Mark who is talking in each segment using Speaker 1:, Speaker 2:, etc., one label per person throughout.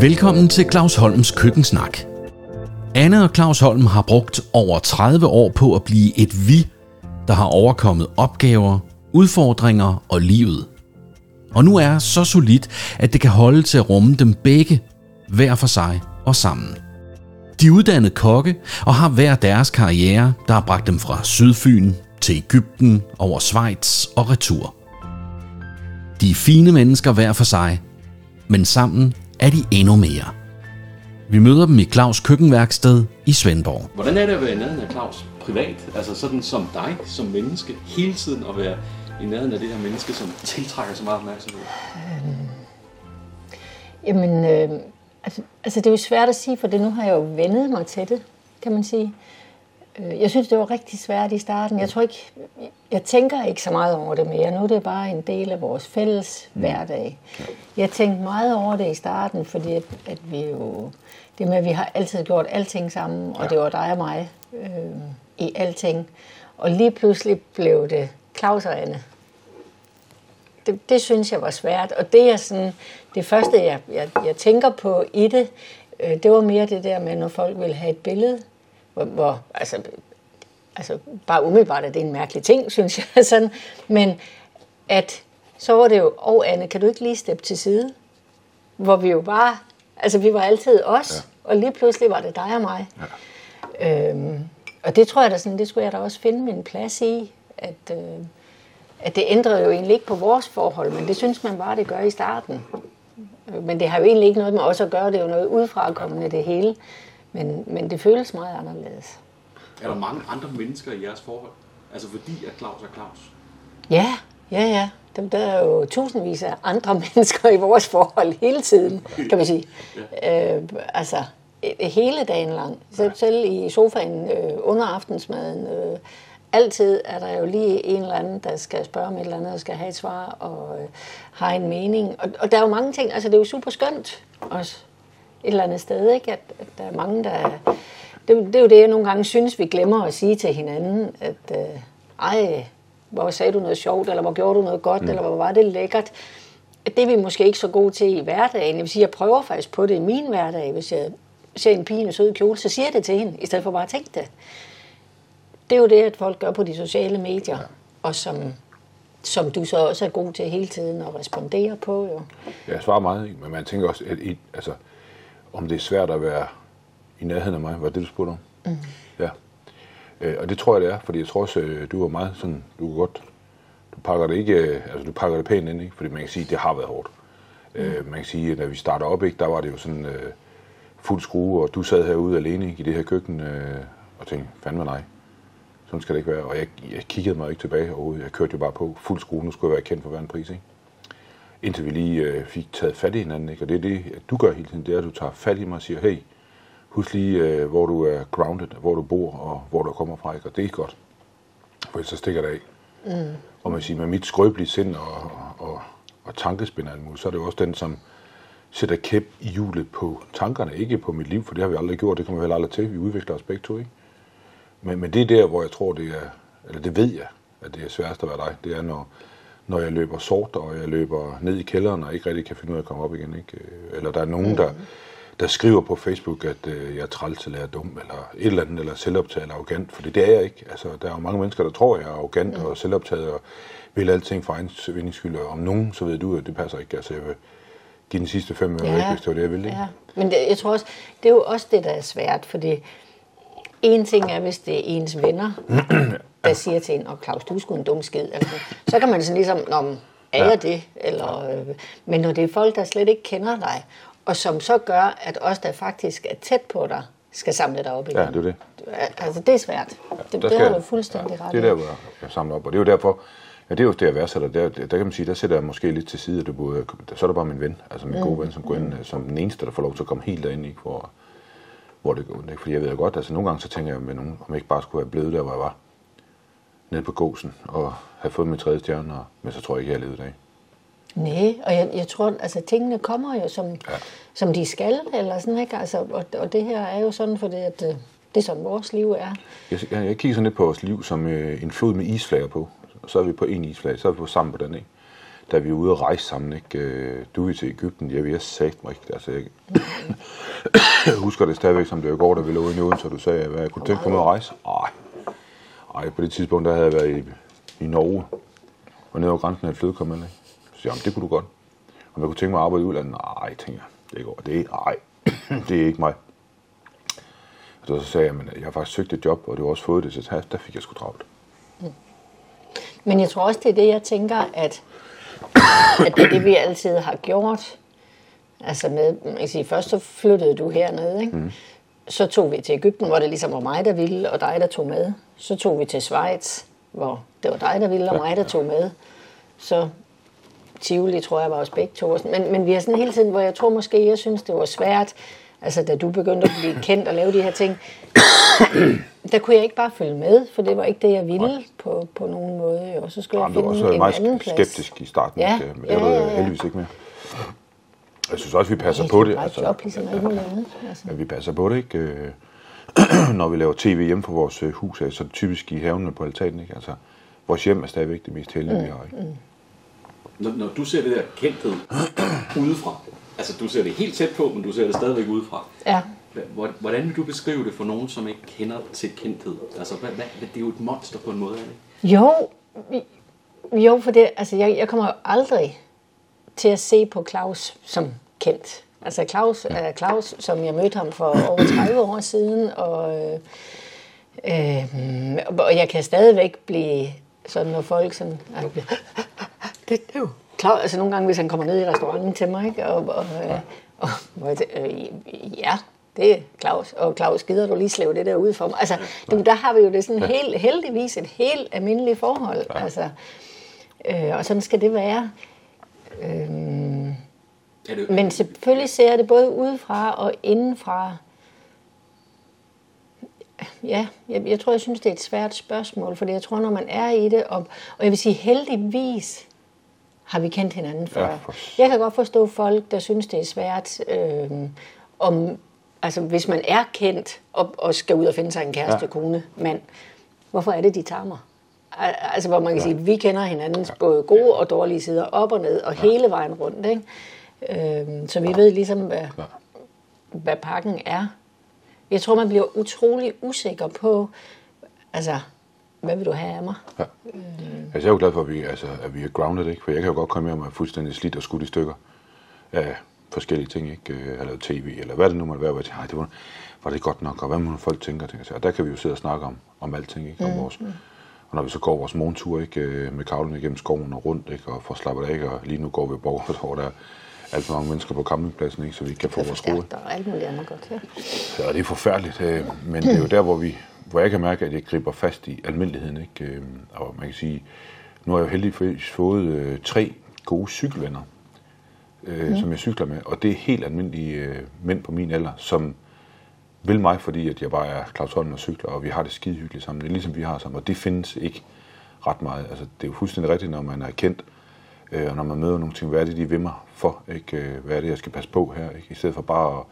Speaker 1: Velkommen til Claus Holms Køkkensnak. Anne og Claus Holm har brugt over 30 år på at blive et vi, der har overkommet opgaver, udfordringer og livet. Og nu er så solidt, at det kan holde til at rumme dem begge, hver for sig og sammen. De er uddannede kokke og har hver deres karriere, der har bragt dem fra Sydfyn til Ægypten, over Schweiz og retur. De er fine mennesker hver for sig, men sammen er de endnu mere. Vi møder dem i Claus køkkenværksted i Svendborg.
Speaker 2: Hvordan er det at være i nærheden af Claus privat? Altså sådan som dig, som menneske, hele tiden at være i nærheden af det her menneske, som tiltrækker så meget opmærksomhed? Øhm,
Speaker 3: jamen, øh, altså, altså det er jo svært at sige, for det nu har jeg jo vendet mig til det, kan man sige. Øh, jeg synes, det var rigtig svært i starten. Jeg tror ikke, jeg tænker ikke så meget over det mere. Nu er det bare en del af vores fælles mm. hverdag. Jeg tænkte meget over det i starten, fordi at, at vi jo, det med, at vi har altid gjort alting sammen, og det var dig og mig øh, i alting. Og lige pludselig blev det Claus og Anne. Det, det synes jeg var svært, og det er sådan, det første, jeg, jeg, jeg tænker på i det, øh, det var mere det der med, når folk vil have et billede, hvor, hvor altså, altså bare umiddelbart er det en mærkelig ting, synes jeg. Sådan. Men at så var det jo, oh, Anne, kan du ikke lige steppe til side? Hvor vi jo bare, altså vi var altid os, ja. og lige pludselig var det dig og mig. Ja. Øhm, og det tror jeg da sådan, det skulle jeg da også finde min plads i, at, øh, at det ændrede jo egentlig ikke på vores forhold, men det synes man bare, det gør i starten. Men det har jo egentlig ikke noget med os at gøre, det er jo noget udefrakommende det hele. Men, men det føles meget anderledes.
Speaker 2: Er der mange andre mennesker i jeres forhold? Altså fordi at Claus er Claus?
Speaker 3: Ja, ja, ja. Der er jo tusindvis af andre mennesker i vores forhold hele tiden, kan man sige. Ja. Øh, altså, hele dagen lang. Selv, selv i sofaen øh, under aftensmaden. Øh, altid er der jo lige en eller anden, der skal spørge om et eller andet, og skal have et svar, og øh, har en mening. Og, og der er jo mange ting, altså det er jo super skønt også et eller andet sted, ikke? At, at der er mange, der... Det, det er jo det, jeg nogle gange synes, vi glemmer at sige til hinanden, at øh, ej, hvor sagde du noget sjovt, eller hvor gjorde du noget godt, mm. eller hvor var det lækkert. Det er vi måske ikke så gode til i hverdagen. Jeg vil sige, jeg prøver faktisk på det i min hverdag. Hvis jeg ser en pige i en sød kjole, så siger jeg det til hende, i stedet for bare at tænke det. Det er jo det, at folk gør på de sociale medier, ja. og som, som du så også er god til hele tiden at respondere på. Jo.
Speaker 4: Jeg svarer meget, men man tænker også, at I, altså, om det er svært at være i nærheden af mig, var det, du spurgte om? Mm. Ja. Øh, og det tror jeg, det er, fordi jeg tror også, øh, du er meget sådan, du er godt, du pakker det ikke, øh, altså du pakker det pænt ind, ikke? fordi man kan sige, det har været hårdt. Mm. Øh, man kan sige, at da vi starter op, ikke, der var det jo sådan øh, fuld skrue, og du sad herude alene ikke, i det her køkken øh, og tænkte, fandme nej, sådan skal det ikke være. Og jeg, jeg kiggede mig ikke tilbage overhovedet, jeg kørte jo bare på fuld skrue, nu skulle jeg være kendt for hver en pris. Ikke? Indtil vi lige øh, fik taget fat i hinanden. Ikke? Og det er det, du gør hele tiden, det er, at du tager fat i mig og siger, hey, husk lige, øh, hvor du er grounded, hvor du bor og hvor du kommer fra. Ikke? Og det er godt, for så stikker det af. Mm. Og man siger, med mit skrøbelige sind og, og, og tankespind så er det jo også den, som sætter kæp i hjulet på tankerne, ikke på mit liv, for det har vi aldrig gjort, det kommer vi heller aldrig til. Vi udvikler os begge to, ikke? Men, men det er der, hvor jeg tror, det er, eller det ved jeg, at det er sværest at være dig. Det er, når, når jeg løber sort, og jeg løber ned i kælderen, og ikke rigtig kan finde ud af at komme op igen. Ikke? Eller der er nogen, der, der skriver på Facebook, at øh, jeg er træls eller jeg er dum, eller et eller andet, eller selvoptaget eller arrogant, for det er jeg ikke. Altså, der er jo mange mennesker, der tror, jeg er arrogant mm. og selvoptaget, og vil alting for egen vindingsskyld, og om nogen, så ved du, at det passer ikke. Altså, jeg vil give den sidste fem år, ja. hvis det var det, jeg ville. Ikke? Ja.
Speaker 3: Men det, jeg tror også, det er jo også det, der er svært, fordi en ting er, hvis det er ens venner, der siger til en, og Claus, du er sgu en dum skid. Altså, så kan man sådan ligesom, Nå, er jeg det? Eller, øh, men når det er folk, der slet ikke kender dig, og som så gør, at os, der faktisk er tæt på dig, skal samle dig op igen.
Speaker 4: Ja, det er det.
Speaker 3: Altså, det er svært. Ja, det, det har du fuldstændig ja, ret
Speaker 4: Det er der, hvor jeg samler op, og det er jo derfor, Ja, det er jo det, jeg værdsætter. Der, der kan man sige, der sætter jeg måske lidt til side, at det både, så er der bare min ven, altså min mm. gode ven, som går ind, som den eneste, der får lov til at komme helt derind, ikke, hvor, hvor det går. Fordi jeg ved godt, altså nogle gange så tænker jeg med nogen, om jeg ikke bare skulle være blevet der, hvor jeg var nede på gåsen og have fået min tredje stjerne, og, men så tror jeg ikke, jeg har levet af.
Speaker 3: Nej, og jeg, jeg tror, altså tingene kommer jo, som, ja. som de skal, eller sådan, ikke? Altså, og, og det her er jo sådan, fordi at, øh, det er sådan, vores liv er.
Speaker 4: Jeg, jeg, jeg kigger sådan lidt på vores liv som øh, en flod med isflager på. Så er vi på en isflage, så er vi på sammen på den, ikke? da vi er ude at rejse sammen, ikke? Øh, Du vil til Ægypten, jeg vil sagt mig ikke. Altså, jeg, jeg husker det stadigvæk, som det var i går, da vi lå ude i Odense, så du sagde, hvad jeg kunne tænke mig at rejse. Ej. Ej, på det tidspunkt, der havde jeg været i, i Norge, og nede over grænsen af et flødekommel, ikke? Så jeg, "Jamen, det kunne du godt. Om jeg kunne tænke mig at arbejde i udlandet? Nej, tænker jeg, det går. Det er, ej, det er ikke mig. Så, så sagde jeg, at jeg har faktisk søgt et job, og du har også fået det, så der fik jeg sgu travlt.
Speaker 3: Men jeg tror også, det er det, jeg tænker, at, at det er det, vi altid har gjort. Altså med, man kan sige, først så flyttede du hernede, ikke? Mm. Så tog vi til Ægypten, hvor det ligesom var mig, der ville, og dig, der tog med. Så tog vi til Schweiz, hvor det var dig, der ville, og mig, der tog med. Så Tivoli, tror jeg, var også begge to. Men, men vi har sådan hele tiden, hvor jeg tror måske, jeg synes, det var svært, altså da du begyndte at blive kendt og lave de her ting, der kunne jeg ikke bare følge med, for det var ikke det, jeg ville på, på nogen måde. Og så skulle
Speaker 4: Jamen,
Speaker 3: jeg
Speaker 4: var
Speaker 3: finde
Speaker 4: også
Speaker 3: en
Speaker 4: meget
Speaker 3: anden plads.
Speaker 4: skeptisk i starten.
Speaker 3: Ja?
Speaker 4: Men
Speaker 3: ja,
Speaker 4: jeg ved
Speaker 3: ja, ja.
Speaker 4: heldigvis ikke mere. Jeg synes også, vi passer
Speaker 3: Jeg
Speaker 4: på det. Altså,
Speaker 3: job, ligesom muligt andet. Altså.
Speaker 4: Ja, vi passer på det, ikke? Når vi laver tv hjemme for vores øh, hus, så er det typisk i haven eller på altanen, ikke? Altså, vores hjem er stadigvæk det mest heldige,
Speaker 3: Mm,
Speaker 4: vi har, ikke?
Speaker 2: Når, når du ser det der kendthed udefra, altså du ser det helt tæt på, men du ser det stadigvæk udefra.
Speaker 3: Ja.
Speaker 2: Hvor- Hvordan vil du beskrive det for nogen, som ikke kender til kendthed? Altså, hvad, hvad, det er jo et monster på en måde, er det ikke?
Speaker 3: Jo, jo, for det, altså jeg, jeg kommer jo aldrig til at se på Claus som kendt. Altså Claus er Claus, som jeg mødte ham for over 30 år siden, og, øh, øh, og jeg kan stadigvæk blive sådan, når folk sådan, altså, det, det er jo Claus, altså nogle gange, hvis han kommer ned i restauranten til mig, ikke, og, og, øh, og, og øh, ja, det er Claus, og Claus, gider du lige slæve det der ud for mig? Altså, det, der har vi jo det sådan helt, heldigvis et helt almindeligt forhold, altså, øh, og sådan skal det være. Øhm,
Speaker 2: Det
Speaker 3: men selvfølgelig ser jeg det både udefra og indenfra. Ja, jeg, jeg tror, jeg synes, det er et svært spørgsmål, fordi jeg tror, når man er i det, og, og jeg vil sige heldigvis, har vi kendt hinanden før.
Speaker 4: Ja,
Speaker 3: Ja,
Speaker 4: for-
Speaker 3: Jeg kan godt forstå folk, der synes, det er svært, øh, om, altså hvis man er kendt og, og skal ud og finde sig en kæreste,
Speaker 4: Ja.
Speaker 3: kone, mand, hvorfor er det, de tager mig? Al- Altså, hvor man kan ja. sige, vi kender hinandens både gode og dårlige sider, op og ned, og ja. hele vejen rundt, ikke? Øhm, så vi ved ligesom, hvad, hvad pakken er. Jeg tror, man bliver utrolig usikker på, altså, hvad vil du have af mig?
Speaker 4: Ja. Altså, jeg er jo glad for, at vi, altså, at vi er grounded, ikke? For jeg kan jo godt komme hjem og er fuldstændig slidt og skudt i stykker af forskellige ting, ikke? Øh, Jeg har lavet tv, eller hvad det nu måtte være, hvor jeg tænker, "Ej, det var, var det godt nok, og hvad må folk tænke og tænke. Og der kan vi jo sidde og snakke om, om alting, ikke? Om vores, og når vi så går vores morgentur, ikke? øh, Med kavlen igennem skoven og rundt, ikke? Og får slappet af, ikke? Og lige nu går vi på Borgård, hvor der er alt for mange mennesker på campingpladsen, ikke? Så vi kan få vores ro.
Speaker 3: Forstærkt og alt muligt andet godt, ja.
Speaker 4: Ja, det er forfærdeligt, øh, men det er jo der, hvor, vi, hvor jeg kan mærke, at jeg griber fast i almindeligheden. Ikke? Øh, Og man kan sige, nu har jeg jo heldigvis fået øh, tre gode cykelvenner, øh, mm. som jeg cykler med, og det er helt almindelige øh, mænd på min alder, som vil mig, fordi at jeg bare er Claus Holm og cykler, og vi har det skide hyggeligt sammen. Det er ligesom vi har sammen, og det findes ikke ret meget. Altså, det er jo fuldstændig rigtigt, når man er kendt, øh, og når man møder nogle ting, hvad er det, de vil mig for? Ikke? Øh, Hvad er det, jeg skal passe på her? Ikke? I stedet for bare at,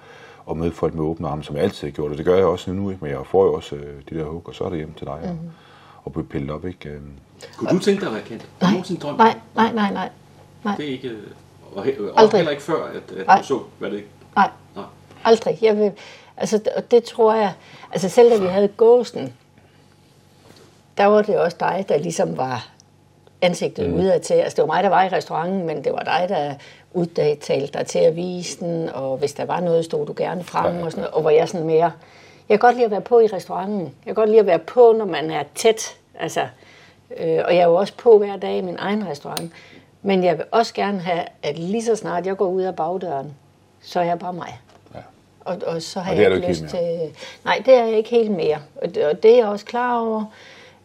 Speaker 4: at møde folk med åbne arme, som jeg altid har gjort, og det gør jeg også nu, ikke? men jeg får jo også øh, de der hug, og så er det hjem til dig, og, og blive pillet op. Ikke? Øh,
Speaker 2: Kunne du tænke dig at være kendt? Drømt?
Speaker 3: Nej, nej, nej, nej. nej.
Speaker 2: Det er ikke... øh, Og, he- og
Speaker 3: Aldrig.
Speaker 2: heller ikke før, at, at
Speaker 3: Nej.
Speaker 2: du så, hvad det
Speaker 3: Nej,
Speaker 2: Nej.
Speaker 3: aldrig. Jeg vil, altså, og det tror jeg, altså selv da vi havde gåsen, der var det også dig, der ligesom var ansigtet mm. udad til. Altså det var mig, der var i restauranten, men det var dig, der udtalte dig til at vise den, og hvis der var noget, stod du gerne frem og sådan noget, og hvor jeg sådan mere, jeg kan godt lide at være på i restauranten. Jeg kan godt lide at være på, når man er tæt, altså, øh, og jeg er jo også på hver dag i min egen restaurant. Men jeg vil også gerne have, at lige så snart jeg går ud af bagdøren, så er jeg bare mig.
Speaker 4: ja.
Speaker 3: Og, og så har
Speaker 4: Og
Speaker 3: jeg ikke lyst til... Nej, det er jeg ikke helt mere. Og det, og det er jeg også klar over.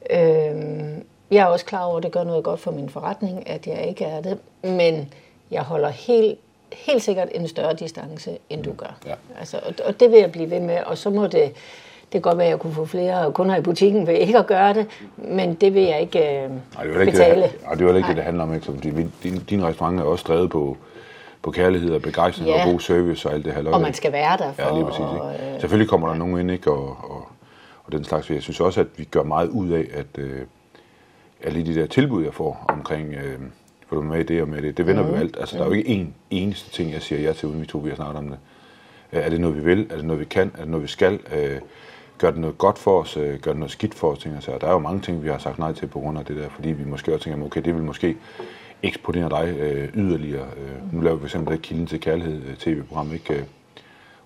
Speaker 3: Øhm, jeg er også klar over, at det gør noget godt for min forretning, at jeg ikke er det. Men jeg holder helt, helt sikkert en større distance, end du gør.
Speaker 4: Ja.
Speaker 3: Altså, og, og det vil jeg blive ved med. Og så må det... Det kan godt være, at jeg kunne få flere kunder i butikken ved ikke at gøre det, men det vil jeg ikke øh,
Speaker 4: Nej, det ikke,
Speaker 3: betale.
Speaker 4: det, og det, er jo ikke det, det handler om. Ikke? Vi, din, din restaurant er også drevet på, på kærlighed og begejstring
Speaker 3: Ja.
Speaker 4: og god service og alt det her.
Speaker 3: Og man skal være der for...
Speaker 4: Ja, lige præcis.
Speaker 3: og,
Speaker 4: Ikke?
Speaker 3: øh,
Speaker 4: Selvfølgelig kommer der nogen ind, ikke? Og, og, og den slags. Jeg synes også, at vi gør meget ud af, at øh, alle de der tilbud, jeg får omkring øh, vil du med i det og med det? Det vender mm. vi alt. Altså, der er jo ikke en eneste ting, jeg siger ja til, uden vi to vi har snakket om det. Øh, Er det noget, vi vil? Er det noget, vi kan? Er det noget, vi skal? Øh, Gør det noget godt for os? Øh, Gør det noget skidt for os? Ting, altså, der er jo mange ting, vi har sagt nej til på grund af det der, fordi vi måske også tænker, okay, det vil måske eksponere dig øh, yderligere. Øh, nu laver vi for eksempel det Kilden til Kærlighed øh, tv-program, ikke?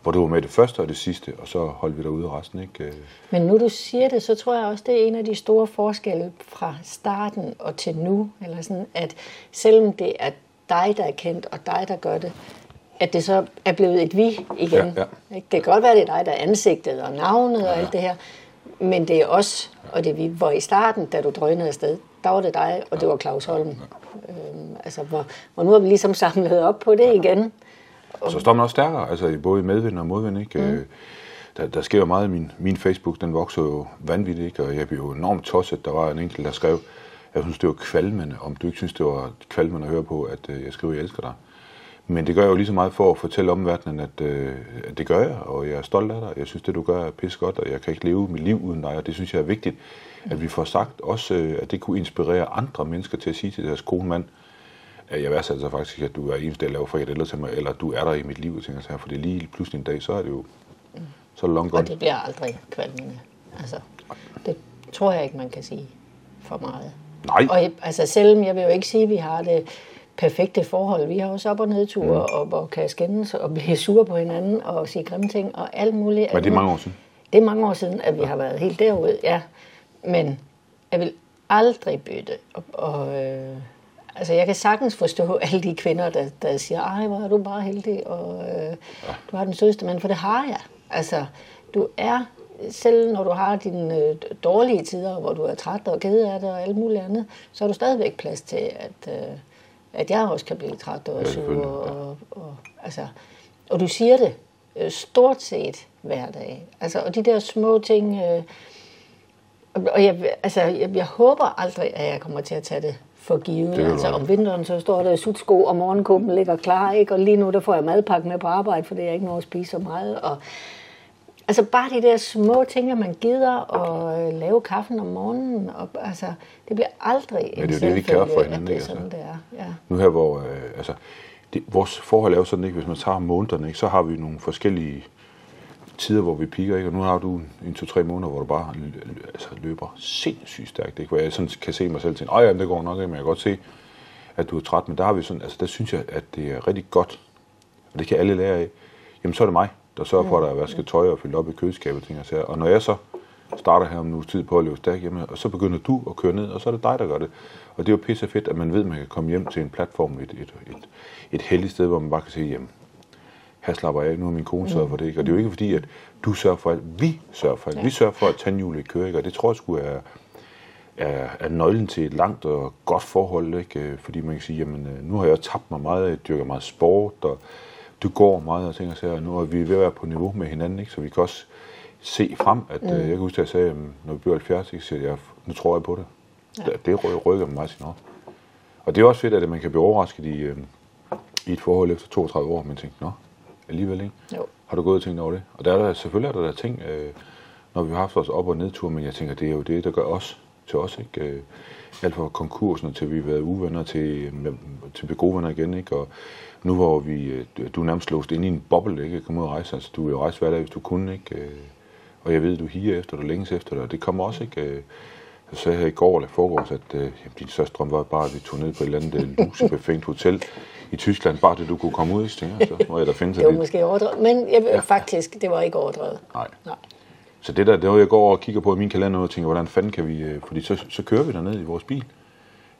Speaker 4: Hvor du var med det første og det sidste, og så holdt vi dig ude af resten. Ikke? Øh,
Speaker 3: Men nu du siger det, så tror jeg også, det er en af de store forskelle fra starten og til nu. Eller sådan, at selvom det er dig, der er kendt, og dig, der gør det, at det så er blevet et vi igen.
Speaker 4: Ja,
Speaker 3: Ikke? Det kan godt være, det er dig, der er ansigtet og navnet og alt det her, men det er os, og det er vi. Hvor i starten, da du drønede afsted, der var det dig, og det var Claus Holm. Øhm, altså, hvor, hvor nu har vi ligesom samlet op på det igen.
Speaker 4: Og så står man også stærkere, altså både i medvind og modvind. Ikke? Mm. Der, der sker jo meget i min, min Facebook, den vokser jo vanvittigt, ikke? og jeg blev jo enormt tosset. Der var en enkelt, der skrev, jeg synes, det var kvalmende, om du ikke synes, det var kvalmende at høre på, at øh, jeg skriver, jeg elsker dig. Men det gør jeg jo lige så meget for at fortælle omverdenen, at, øh, at det gør jeg, og jeg er stolt af dig. Jeg synes, det du gør er pisse godt, og jeg kan ikke leve mit liv uden dig, og det synes jeg er vigtigt, at vi får sagt også, øh, at det kunne inspirere andre mennesker til at sige til deres kone mand, jeg værdsætter faktisk, at du er eneste, der laver frikadeller til mig, eller du er der i mit liv, og tænker så for det er lige pludselig en dag, så er det jo så er det long
Speaker 3: Og
Speaker 4: gone.
Speaker 3: det bliver aldrig kvalmende. Altså, det tror jeg ikke, man kan sige for meget.
Speaker 4: Nej,
Speaker 3: Og jeg- altså, selvom jeg vil jo ikke sige, at vi har det perfekte forhold. Vi har også op- og nedture, mm. og, og kan skændes og blive sure på hinanden og sige grimme ting og alt muligt.
Speaker 4: men det er mange år siden.
Speaker 3: Det er mange år siden, at vi har været helt derude, ja. Men jeg vil aldrig bytte. Og, og, øh, altså, jeg kan sagtens forstå alle de kvinder, der, der siger, ej, hvor er du bare heldig, og øh, du har den sødeste mand, for det har jeg. Altså, du er, selv når du har dine øh, dårlige tider, hvor du er træt og ked af det og alt muligt andet, så har du stadigvæk plads til, at, øh, at jeg også kan blive træt og
Speaker 4: Ja,
Speaker 3: sur.
Speaker 4: selvfølgelig,
Speaker 3: Og,
Speaker 4: ja.
Speaker 3: og, og, altså, og du siger det øh, stort set hver dag. Altså, og de der små ting... Øh, og- og jeg, altså, jeg, jeg håber aldrig, at jeg kommer til at tage det for givet. Altså, om vinteren, så står der i sutsko, og morgenkumpen ligger klar, ikke? Og lige nu, der får jeg madpakke med på arbejde, for det er ikke noget at spise så meget. Og, altså, bare de der små ting, at man gider at øh, lave kaffen om morgenen. Og, altså, det bliver aldrig
Speaker 4: Men
Speaker 3: en
Speaker 4: det er jo det, vi kan for hinanden,
Speaker 3: det er
Speaker 4: ikke?
Speaker 3: sådan,
Speaker 4: Altså.
Speaker 3: det er. Ja.
Speaker 4: Nu her, hvor øh, altså, det, vores forhold er jo sådan, ikke, hvis man tager månederne, ikke, så har vi nogle forskellige tider, hvor vi piker, ikke? og nu har du en, en to-tre måneder, hvor du bare altså, løber sindssygt stærkt, ikke? hvor jeg sådan kan se mig selv til, at det går nok, ikke? men jeg kan godt se, at du er træt, men der har vi sådan, altså der synes jeg, at det er rigtig godt, og det kan alle lære af, jamen så er det mig, der sørger for, at der er vasket tøj og fyldt op i køleskabet, ting og sager. Og når jeg så starter her om nu tid på at løbe stærkt hjemme, og så begynder du at køre ned, og så er det dig, der gør det. Og det er jo pisse fedt, at man ved, at man kan komme hjem til en platform, et, et, et, et heldigt sted, hvor man bare kan sige, jamen, her slapper jeg af, nu er min kone sørget for det. Ikke? Og det er jo ikke fordi, at du sørger for alt, vi sørger for alt. Vi sørger for, at tandhjulet kører, ikke? og det tror jeg skulle er, er, er nøglen til et langt og godt forhold, ikke? Øh, fordi man kan sige, jamen øh, nu har jeg tabt mig meget, jeg dyrker meget sport, og du går meget og ting og sager, og nu er vi ved at være på niveau med hinanden, ikke? så vi kan også se frem, at mm. jeg kan huske, at jeg sagde, når vi bliver 70, ikke, så siger jeg, nu tror jeg på det. Ja. Det, det ry- rykker mig sin op. Og det er også fedt, at man kan blive overrasket i, øh, i et forhold efter 32 år, men tænker, nå, alligevel ikke.
Speaker 3: Jo.
Speaker 4: Har du gået og tænkt over det? Og der er der, selvfølgelig er der, der ting, øh, når vi har haft vores op- og nedtur, men jeg tænker, det er jo det, der gør os til os, ikke? Øh, alt fra konkursen til vi har været uvenner til, med, til blive gode venner igen, ikke? Og nu hvor vi, øh, du er nærmest låst ind i en boble, ikke? Kom ud og rejse, altså du vil jo rejse hver dag, hvis du kunne, ikke? Øh, Og jeg ved, du higer efter dig, længes efter dig, og det kommer også, ikke? Øh, Så sagde jeg i går eller forgårs, at øh, jamen, din største drøm var bare, at vi tog ned på et eller andet øh, lusebefængt hotel i Tyskland, bare det du kunne komme ud i, jeg, så må jeg da finde sig
Speaker 3: Det var
Speaker 4: lidt.
Speaker 3: måske overdrevet, men jeg, ja. faktisk, det var ikke overdrevet.
Speaker 4: Nej.
Speaker 3: Nej.
Speaker 4: Så det der, det var jeg går over og kigger på i min kalender og tænker, hvordan fanden kan vi, øh, fordi så, så kører vi derned i vores bil. Et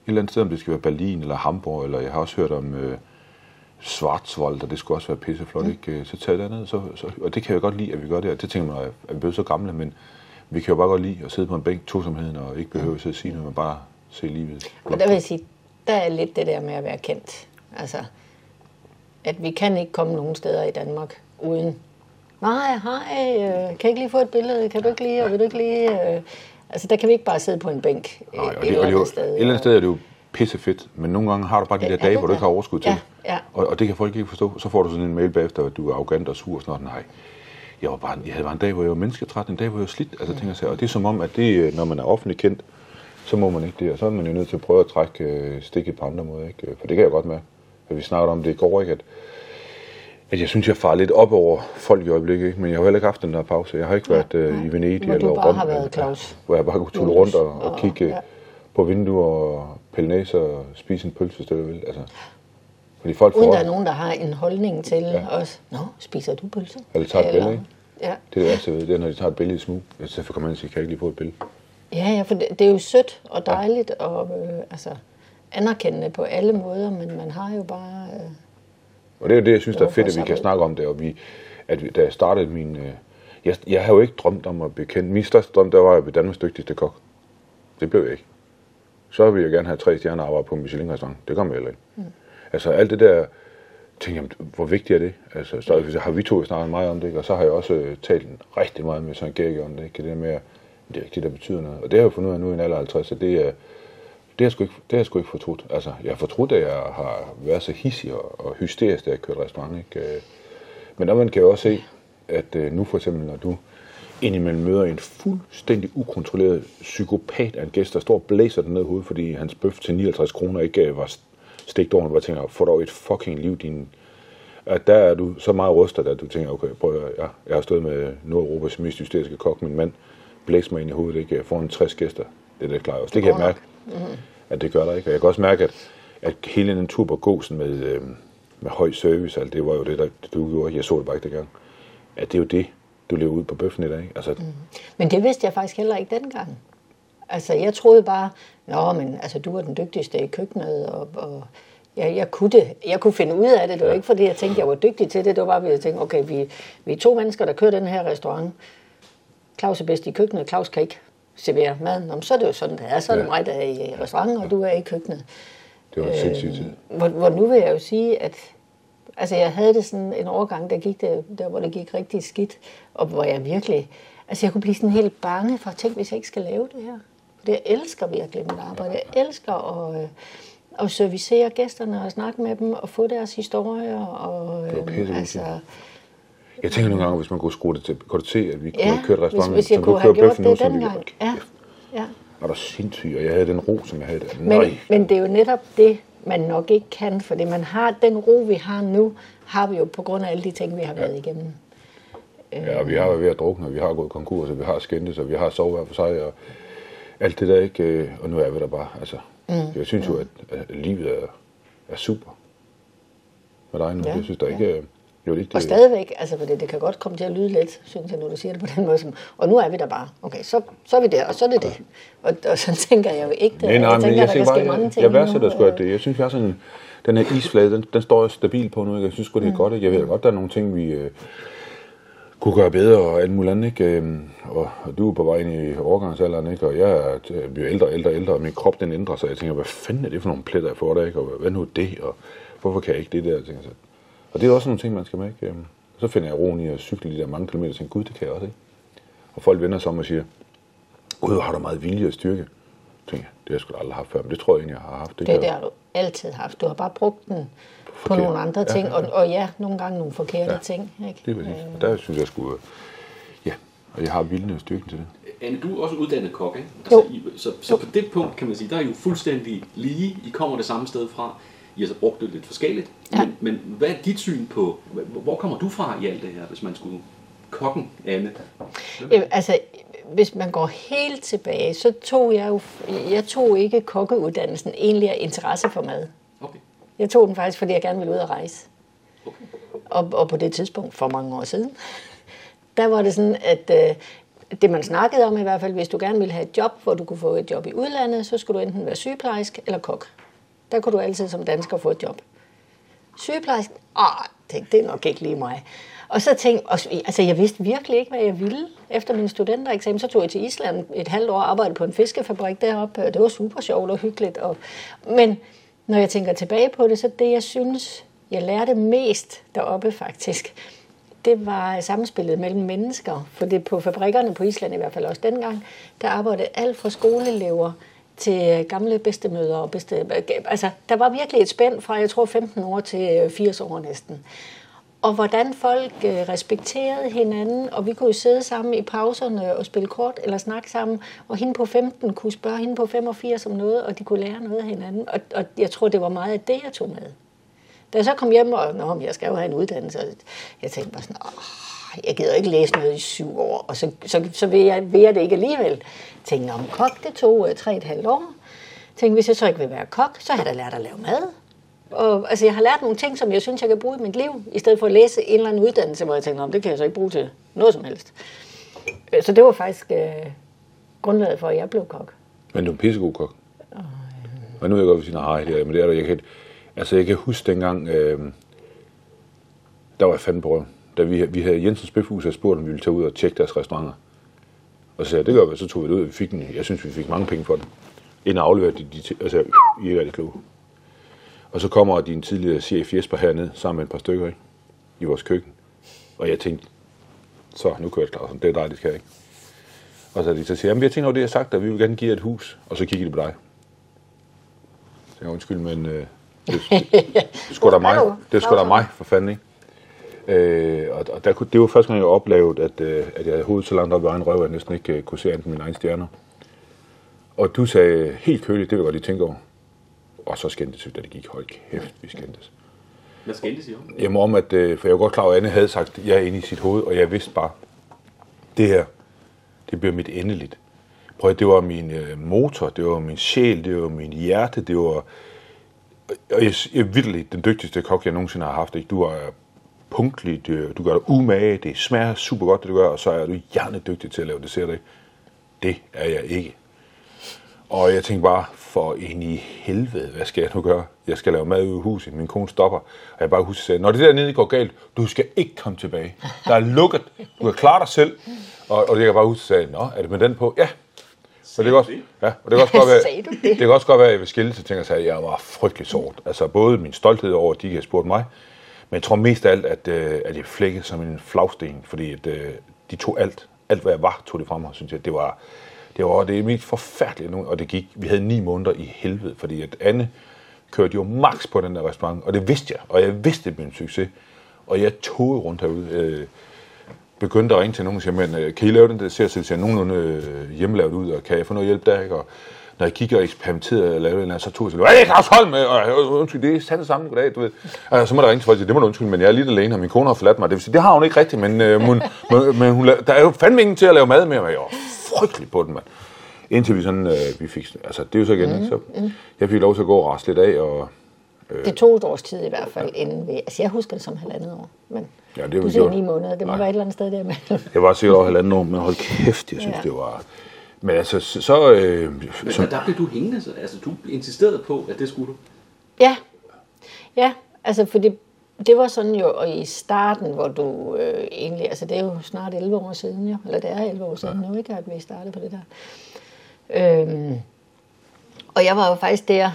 Speaker 4: eller andet sted, om det skal være Berlin eller Hamburg, eller jeg har også hørt om øh, Schwarzwald, og det skulle også være pisseflot, mm. ikke? Øh, Så tager jeg derned, så, så, og det kan jeg godt lide, at vi gør det, og det tænker man, at vi bliver så gamle, men vi kan jo bare godt lide at sidde på en bænk, tosomheden, og ikke behøve at sige noget, men bare se livet.
Speaker 3: Og der vil jeg sige, der er lidt det der med at være kendt. Altså, at vi kan ikke komme nogen steder i Danmark uden, nej, hej, øh, kan jeg ikke lige få et billede, kan du ikke lige, og vil du ikke lige... Øh, altså, der kan vi ikke bare sidde på en bænk øh,
Speaker 4: Nej,
Speaker 3: et
Speaker 4: det,
Speaker 3: eller
Speaker 4: er jo,
Speaker 3: andet sted.
Speaker 4: et eller andet sted er det jo pissefedt, men nogle gange har du bare de der
Speaker 3: er
Speaker 4: dage, hvor du ikke har overskud til
Speaker 3: Ja, ja.
Speaker 4: Og, og det kan folk ikke forstå. Så får du sådan en mail bagefter, at du er arrogant og sur og sådan noget. Nej, jeg, var bare, jeg havde bare en dag, hvor jeg var mennesketræt, en dag, hvor jeg var slidt. Altså, tænker jeg, og det er som om, at det, øh, når man er offentlig kendt, så må man ikke det. Og så er man jo nødt til at prøve at trække stikket på andre måder. Ikke? For det kan jeg godt med. Vi snakkede om det i går, ikke? At, at jeg synes, jeg farer lidt op over folk i øjeblikket, ikke? men jeg har heller ikke haft den der pause. Jeg har ikke været øh, i Venedig eller Rom,
Speaker 3: har været Claus.
Speaker 4: hvor jeg bare kunne tulle rundt og, og
Speaker 3: og-
Speaker 4: kigge
Speaker 3: ja.
Speaker 4: ja. på vinduer og pille næse og spise en pølse, hvis det vil. Altså, fordi folk
Speaker 3: Uden
Speaker 4: får,
Speaker 3: der er nogen, der har en holdning til ja. os. Nå, spiser du pølse?
Speaker 4: Eller tager et billede, ikke?
Speaker 3: Ja.
Speaker 4: det er det værste, ved, det er, når de tager et billede i smug. Så kommer man og siger, kan jeg ikke lige få et billede?
Speaker 3: Ja, ja, for det, det er jo sødt og dejligt og øh, altså, anerkendende på alle måder, men man har jo bare... Øh,
Speaker 4: Og det er jo det, jeg synes, der er fedt, at vi kan snakke om det. Og vi, at vi, da jeg startede min... Øh, jeg, jeg har jo ikke drømt om at bekende... Min største drøm, der var at blive Danmarks dygtigste kok. Det blev jeg ikke. Så ville jeg gerne have tre stjerner arbejde på en Michelin-restaurant. Det kom jeg heller ikke. Mm. Altså alt det der... Tænkte jeg, hvor vigtigt er det? Altså, så har vi to snakket meget om det, ikke? og så har jeg også øh, talt rigtig meget med Søren Gerke om det. Ikke? Det der med, at det er ikke det, der betyder noget. Og det har jeg fundet ud af nu i en alder af 50, at det er, det har jeg sgu ikke, det har jeg sgu ikke fortrudt. Altså, jeg har fortrudt, at jeg har været så hissig og, og hysterisk, da jeg kørte restaurant. Ikke? Øh, Men der man kan jo også se, at øh, nu for eksempel, når du indimellem møder en fuldstændig ukontrolleret psykopat af en gæst, der står og blæser den ned i hovedet, fordi hans bøf til 59 kroner ikke øh, var stegt over, hvor jeg tænker, få dog et fucking liv, din... At der er du så meget rustet, at du tænker, okay, prøv at, høre, jeg, har stået med Nordeuropas mest hysteriske kok, min mand blæser mig ind i hovedet, ikke? Jeg får en 60 gæster. Det er det, klarer jeg også. Det kan jeg mærke, at det gør der ikke. Og jeg kan også mærke, at, at hele den tur på gåsen med, øh, med høj service, altså, det var jo det, der du gjorde. Jeg så det bare ikke dengang. At det er jo det, du lever ud på bøffen i dag. ikke? Altså, mm.
Speaker 3: men det vidste jeg faktisk heller ikke dengang. Altså, jeg troede bare, Nå, men altså, du var den dygtigste i køkkenet, og, og jeg, jeg, kunne det. jeg kunne finde ud af det. Det var ikke, fordi jeg tænkte, jeg var dygtig til det. Det var bare, fordi jeg tænkte, okay, vi, vi er to mennesker, der kører den her restaurant. Claus er bedst i køkkenet, Claus kan ikke servere mad. Nå, så er det jo sådan, det er. Så er det
Speaker 4: Ja.
Speaker 3: mig, der er i restauranten, og du er i køkkenet.
Speaker 4: det var en sindssyg tid.
Speaker 3: Hvor, hvor nu vil jeg jo sige, at altså jeg havde det sådan en overgang, der gik det, der hvor det gik rigtig skidt, og hvor jeg virkelig, altså jeg kunne blive sådan helt bange for at tænke, hvis jeg ikke skal lave det her. For jeg elsker virkelig mit arbejde. Jeg elsker at, øh, at servicere gæsterne og snakke med dem og få deres historier. Og,
Speaker 4: Det var
Speaker 3: øh,
Speaker 4: pissehyggeligt.
Speaker 3: altså,
Speaker 4: Jeg tænker nogle gange, hvis man kunne skrue det til, kunne du se, at vi kunne
Speaker 3: ja,
Speaker 4: have kørt
Speaker 3: hvis,
Speaker 4: restauranten,
Speaker 3: hvis jeg
Speaker 4: som
Speaker 3: kunne
Speaker 4: du
Speaker 3: have
Speaker 4: kører bøffen nu,
Speaker 3: det
Speaker 4: ville vi
Speaker 3: Ja, ja.
Speaker 4: var der sindssygt, og jeg havde den ro, som jeg havde. der.
Speaker 3: Men,
Speaker 4: Nej,
Speaker 3: men det er jo netop det, man nok ikke kan, fordi man har den ro, vi har nu, har vi jo på grund af alle de ting, vi har været igennem.
Speaker 4: Ja, og vi har været ved at drukne, og vi har gået konkurs, og vi har skændtes, og vi har sovet hver for sig, og alt det der ikke, øh, og nu er vi der bare. Altså, mm. Jeg synes jo, at, at livet er, er super med dig nu.
Speaker 3: Ja,
Speaker 4: Jeg synes der ikke, øh, jo, det er ikke
Speaker 3: Og
Speaker 4: det,
Speaker 3: stadigvæk, altså for det, det kan godt komme til at lyde lidt, synes jeg, når du siger det på den måde. Som, og nu er vi der bare. Okay, så, så er vi der, og så er det det. Og, og så tænker jeg jo ikke det.
Speaker 4: Nej, nej,
Speaker 3: jeg
Speaker 4: men
Speaker 3: tænker,
Speaker 4: jeg,
Speaker 3: der
Speaker 4: jeg, bare,
Speaker 3: mange
Speaker 4: jeg,
Speaker 3: ting
Speaker 4: jeg værdsætter sgu, at
Speaker 3: øh,
Speaker 4: det, jeg synes, vi har sådan, den her isflade, den, den står stabil på nu, ikke? jeg synes sgu, det er
Speaker 3: Mm.
Speaker 4: godt, ikke? jeg ved godt, der er nogle ting, vi øh, kunne gøre bedre, og alt muligt andet, ikke? Øhm, og, og du er på vej ind i overgangsalderen, ikke? og jeg er, øh, bliver ældre, ældre, ældre, og min krop den ændrer sig, jeg tænker, hvad fanden er det for nogle pletter, jeg får der, ikke? og hvad nu det, og hvorfor kan jeg ikke det der, jeg tænker, så. Og det er også nogle ting, man skal med, ikke? Øhm, så finder jeg roen i at cykle de der mange kilometer, og tænker, gud, det kan jeg også, ikke? Og folk vender sig om og siger, gud, har du meget vilje og styrke. Jeg tænker, det har jeg sgu da aldrig haft før, men det tror jeg egentlig, jeg har haft.
Speaker 3: Det, det
Speaker 4: jeg-
Speaker 3: har du altid haft. Du har bare brugt den på
Speaker 4: Forkert.
Speaker 3: nogle andre
Speaker 4: Ja,
Speaker 3: ting,
Speaker 4: ja,
Speaker 3: og, og ja, nogle gange nogle forkerte
Speaker 4: Ja.
Speaker 3: ting. Ikke?
Speaker 4: Det er præcis. Og der synes jeg skulle, ja, og jeg har viljen og styrken til det.
Speaker 2: Anne, du er også uddannet kok, ikke?
Speaker 3: Jo.
Speaker 2: Altså, I, så, så på det punkt kan man sige, der er I jo fuldstændig lige. I kommer det samme sted fra. I har så brugt det lidt forskelligt.
Speaker 3: Ja.
Speaker 2: Men, men hvad er dit syn på, hvor- kommer du fra i alt det her, hvis man skulle kokken, Anne?
Speaker 3: Øh, altså, hvis man går helt tilbage, så tog jeg jo, jeg tog ikke kokkeuddannelsen egentlig af interesse for mad.
Speaker 2: Okay.
Speaker 3: Jeg tog den faktisk, fordi jeg gerne ville ud og rejse.
Speaker 2: okay.
Speaker 3: Og, og på det tidspunkt, for mange år siden, der var det sådan, at øh, det man snakkede om i hvert fald, hvis du gerne ville have et job, hvor du kunne få et job i udlandet, så skulle du enten være sygeplejerske eller kok. Der kunne du altid som dansker få et job. Sygeplejerske, ah, tænkte, det er nok ikke lige mig. Og så tænkte og, altså jeg vidste virkelig ikke, hvad jeg ville. Efter min studentereksamen, så tog jeg til Island et halvt år og arbejdede på en fiskefabrik deroppe. og Det var super sjovt og hyggeligt. Og, men når jeg tænker tilbage på det, så det, jeg synes, jeg lærte mest deroppe faktisk, det var samspillet mellem mennesker. For det på fabrikkerne på Island i hvert fald også dengang, der arbejdede alt fra skoleelever til øh, gamle bedstemøder og bedste... Øh, altså, der var virkelig et spænd fra, jeg tror, 15 år til øh, 80 år næsten. og hvordan folk respekterede hinanden, og vi kunne jo sidde sammen i pauserne og spille kort eller snakke sammen, og hende på 15 kunne spørge hende på 85 om noget, og de kunne lære noget af hinanden, og, og jeg tror, det var meget af det, jeg tog med. Da jeg så kom hjem, og Nå, jeg skal jo have en uddannelse, og jeg tænkte bare sådan, Åh, jeg gider ikke læse noget i syv år, og så, så, så vil, jeg, vil jeg det ikke alligevel. Jeg tænkte, om kok, det tog uh, tre et halvt år. Tænkte, hvis jeg så ikke vil være kok, så har jeg da lært at lave mad. Og, altså, jeg har lært nogle ting, som jeg synes, jeg kan bruge i mit liv, i stedet for at læse en eller anden uddannelse, hvor jeg tænkte, om det kan jeg så ikke bruge til noget som helst. Øh, så det var faktisk øh, grundlaget for, at jeg blev kok.
Speaker 4: Men du er en pissegod kok. Og nu er jeg godt ved at sige, nej, det er, men det er der, Jeg kan, altså, jeg kan huske dengang, øh, der var jeg fandme på røven. Da vi, vi havde Jensens Bøfhus, og spurgte, om vi ville tage ud og tjekke deres restauranter. Og så sagde jeg, det gør vi, så tog vi det ud, og vi fik den, jeg synes, vi fik mange penge for det. Inden afleverede de, de og sagde, I er rigtig kloge. Og så kommer din tidligere chef Jesper herned, sammen med et par stykker, ikke? I vores køkken. Og jeg tænkte, så nu kører jeg Clausen, det er dig, det skal jeg ikke. Og så de så siger, jamen vi har tænkt over det, jeg har sagt, at vi vil gerne give jer et hus. Og så kigger de på dig. Så jeg undskyld, men øh, det, det, det, er sgu da mig. Det er sgu da mig, for fanden, ikke? Øh, og, og der, kunne- det var første gang, jeg oplevede, at, øh, at jeg havde hovedet så langt op i egen røv, at jeg næsten ikke øh, kunne se andet end mine egne stjerner. Og du sagde helt køligt, det vil jeg godt lige tænke over. Og så skændtes vi, da det gik. Hold kæft, vi skændtes.
Speaker 2: Hvad skændtes I om?
Speaker 4: Jamen om, at, øh, for jeg var godt klar over, at Anne havde sagt, at jeg er inde i sit hoved, og jeg vidste bare, det her, det bliver mit endeligt. Prøv at, det var min øh, motor, det var min sjæl, det var min hjerte, det var, og jeg, jeg er virkelig den dygtigste kok, jeg nogensinde har haft. Ikke? Du er punktlig, du, du gør dig umage, det smager super godt, det du gør, og så er du hjernedygtig til at lave dessert. Ikke? Det er jeg ikke. Og jeg tænkte bare, for ind i helvede, hvad skal jeg nu gøre? Jeg skal lave mad ude i huset, min kone stopper. Og jeg bare husker, at sagde, når det der nede går galt, du skal ikke komme tilbage. Der er lukket, du kan klare dig selv. Og, og det kan jeg bare huske, at jeg sagde, nå, er det med den på? Ja. Og det kan også, ja, og det kan også godt være,
Speaker 3: det?
Speaker 4: det kan også godt være, at jeg vil skille til ting og sige, at jeg var frygtelig sort. Altså både min stolthed over, at de ikke havde spurgt mig, men jeg tror mest af alt, at, øh, at jeg flækkede som en flagsten, fordi at, øh, de tog alt, alt hvad jeg var, tog det fra mig, synes jeg. Det var, det var det mest forfærdelige nu, og det gik, vi havde ni måneder i helvede, fordi at Anne kørte jo max på den der restaurant, og det vidste jeg, og jeg vidste, det blev en succes. Og jeg tog rundt herude, øh, begyndte at ringe til nogen og sige, men øh, kan I lave den der ser, så det ser nogenlunde øh, hjemmelavet ud, og kan jeg få noget hjælp der, ikke? Og når jeg kigger og eksperimenterede og lavede en eller anden, så tog jeg sådan, hey, Claus Holm, og øh, undskyld, det er sandt sammen, goddag, du ved. Og så må der ringe til folk og sige, det må du undskylde, men jeg er lidt alene, og min kone har forladt mig. Det vil sige, det har hun ikke rigtigt, men, øh, hun, men, hun, der er jo fandme ingen til at lave mad mere, og jeg var frygtelig på den, mand. Indtil vi sådan, øh, vi fik, altså det er jo så igen, ikke? Så jeg fik lov til at gå og rasle lidt af, og
Speaker 3: Det tog et års tid i hvert fald, inden vi... Altså, jeg husker det som halvandet år, men
Speaker 4: Ja, det har
Speaker 3: du siger ni måneder. Det må
Speaker 4: Nej.
Speaker 3: være et eller andet sted der med.
Speaker 4: jeg var sikkert over halvanden år, men hold kæft, jeg synes,
Speaker 3: Ja.
Speaker 4: det var... Men altså, så, så øh,
Speaker 2: Men
Speaker 4: som,
Speaker 2: der, der blev du hængende, så- altså du insisterede på, at det skulle du.
Speaker 3: Ja, ja, altså fordi det var sådan jo og i starten, hvor du øh, egentlig, altså det er jo snart 11 år siden jo, eller det er 11 år siden ja. nu, ikke, at vi startede på det der. Øhm, og jeg var jo faktisk der,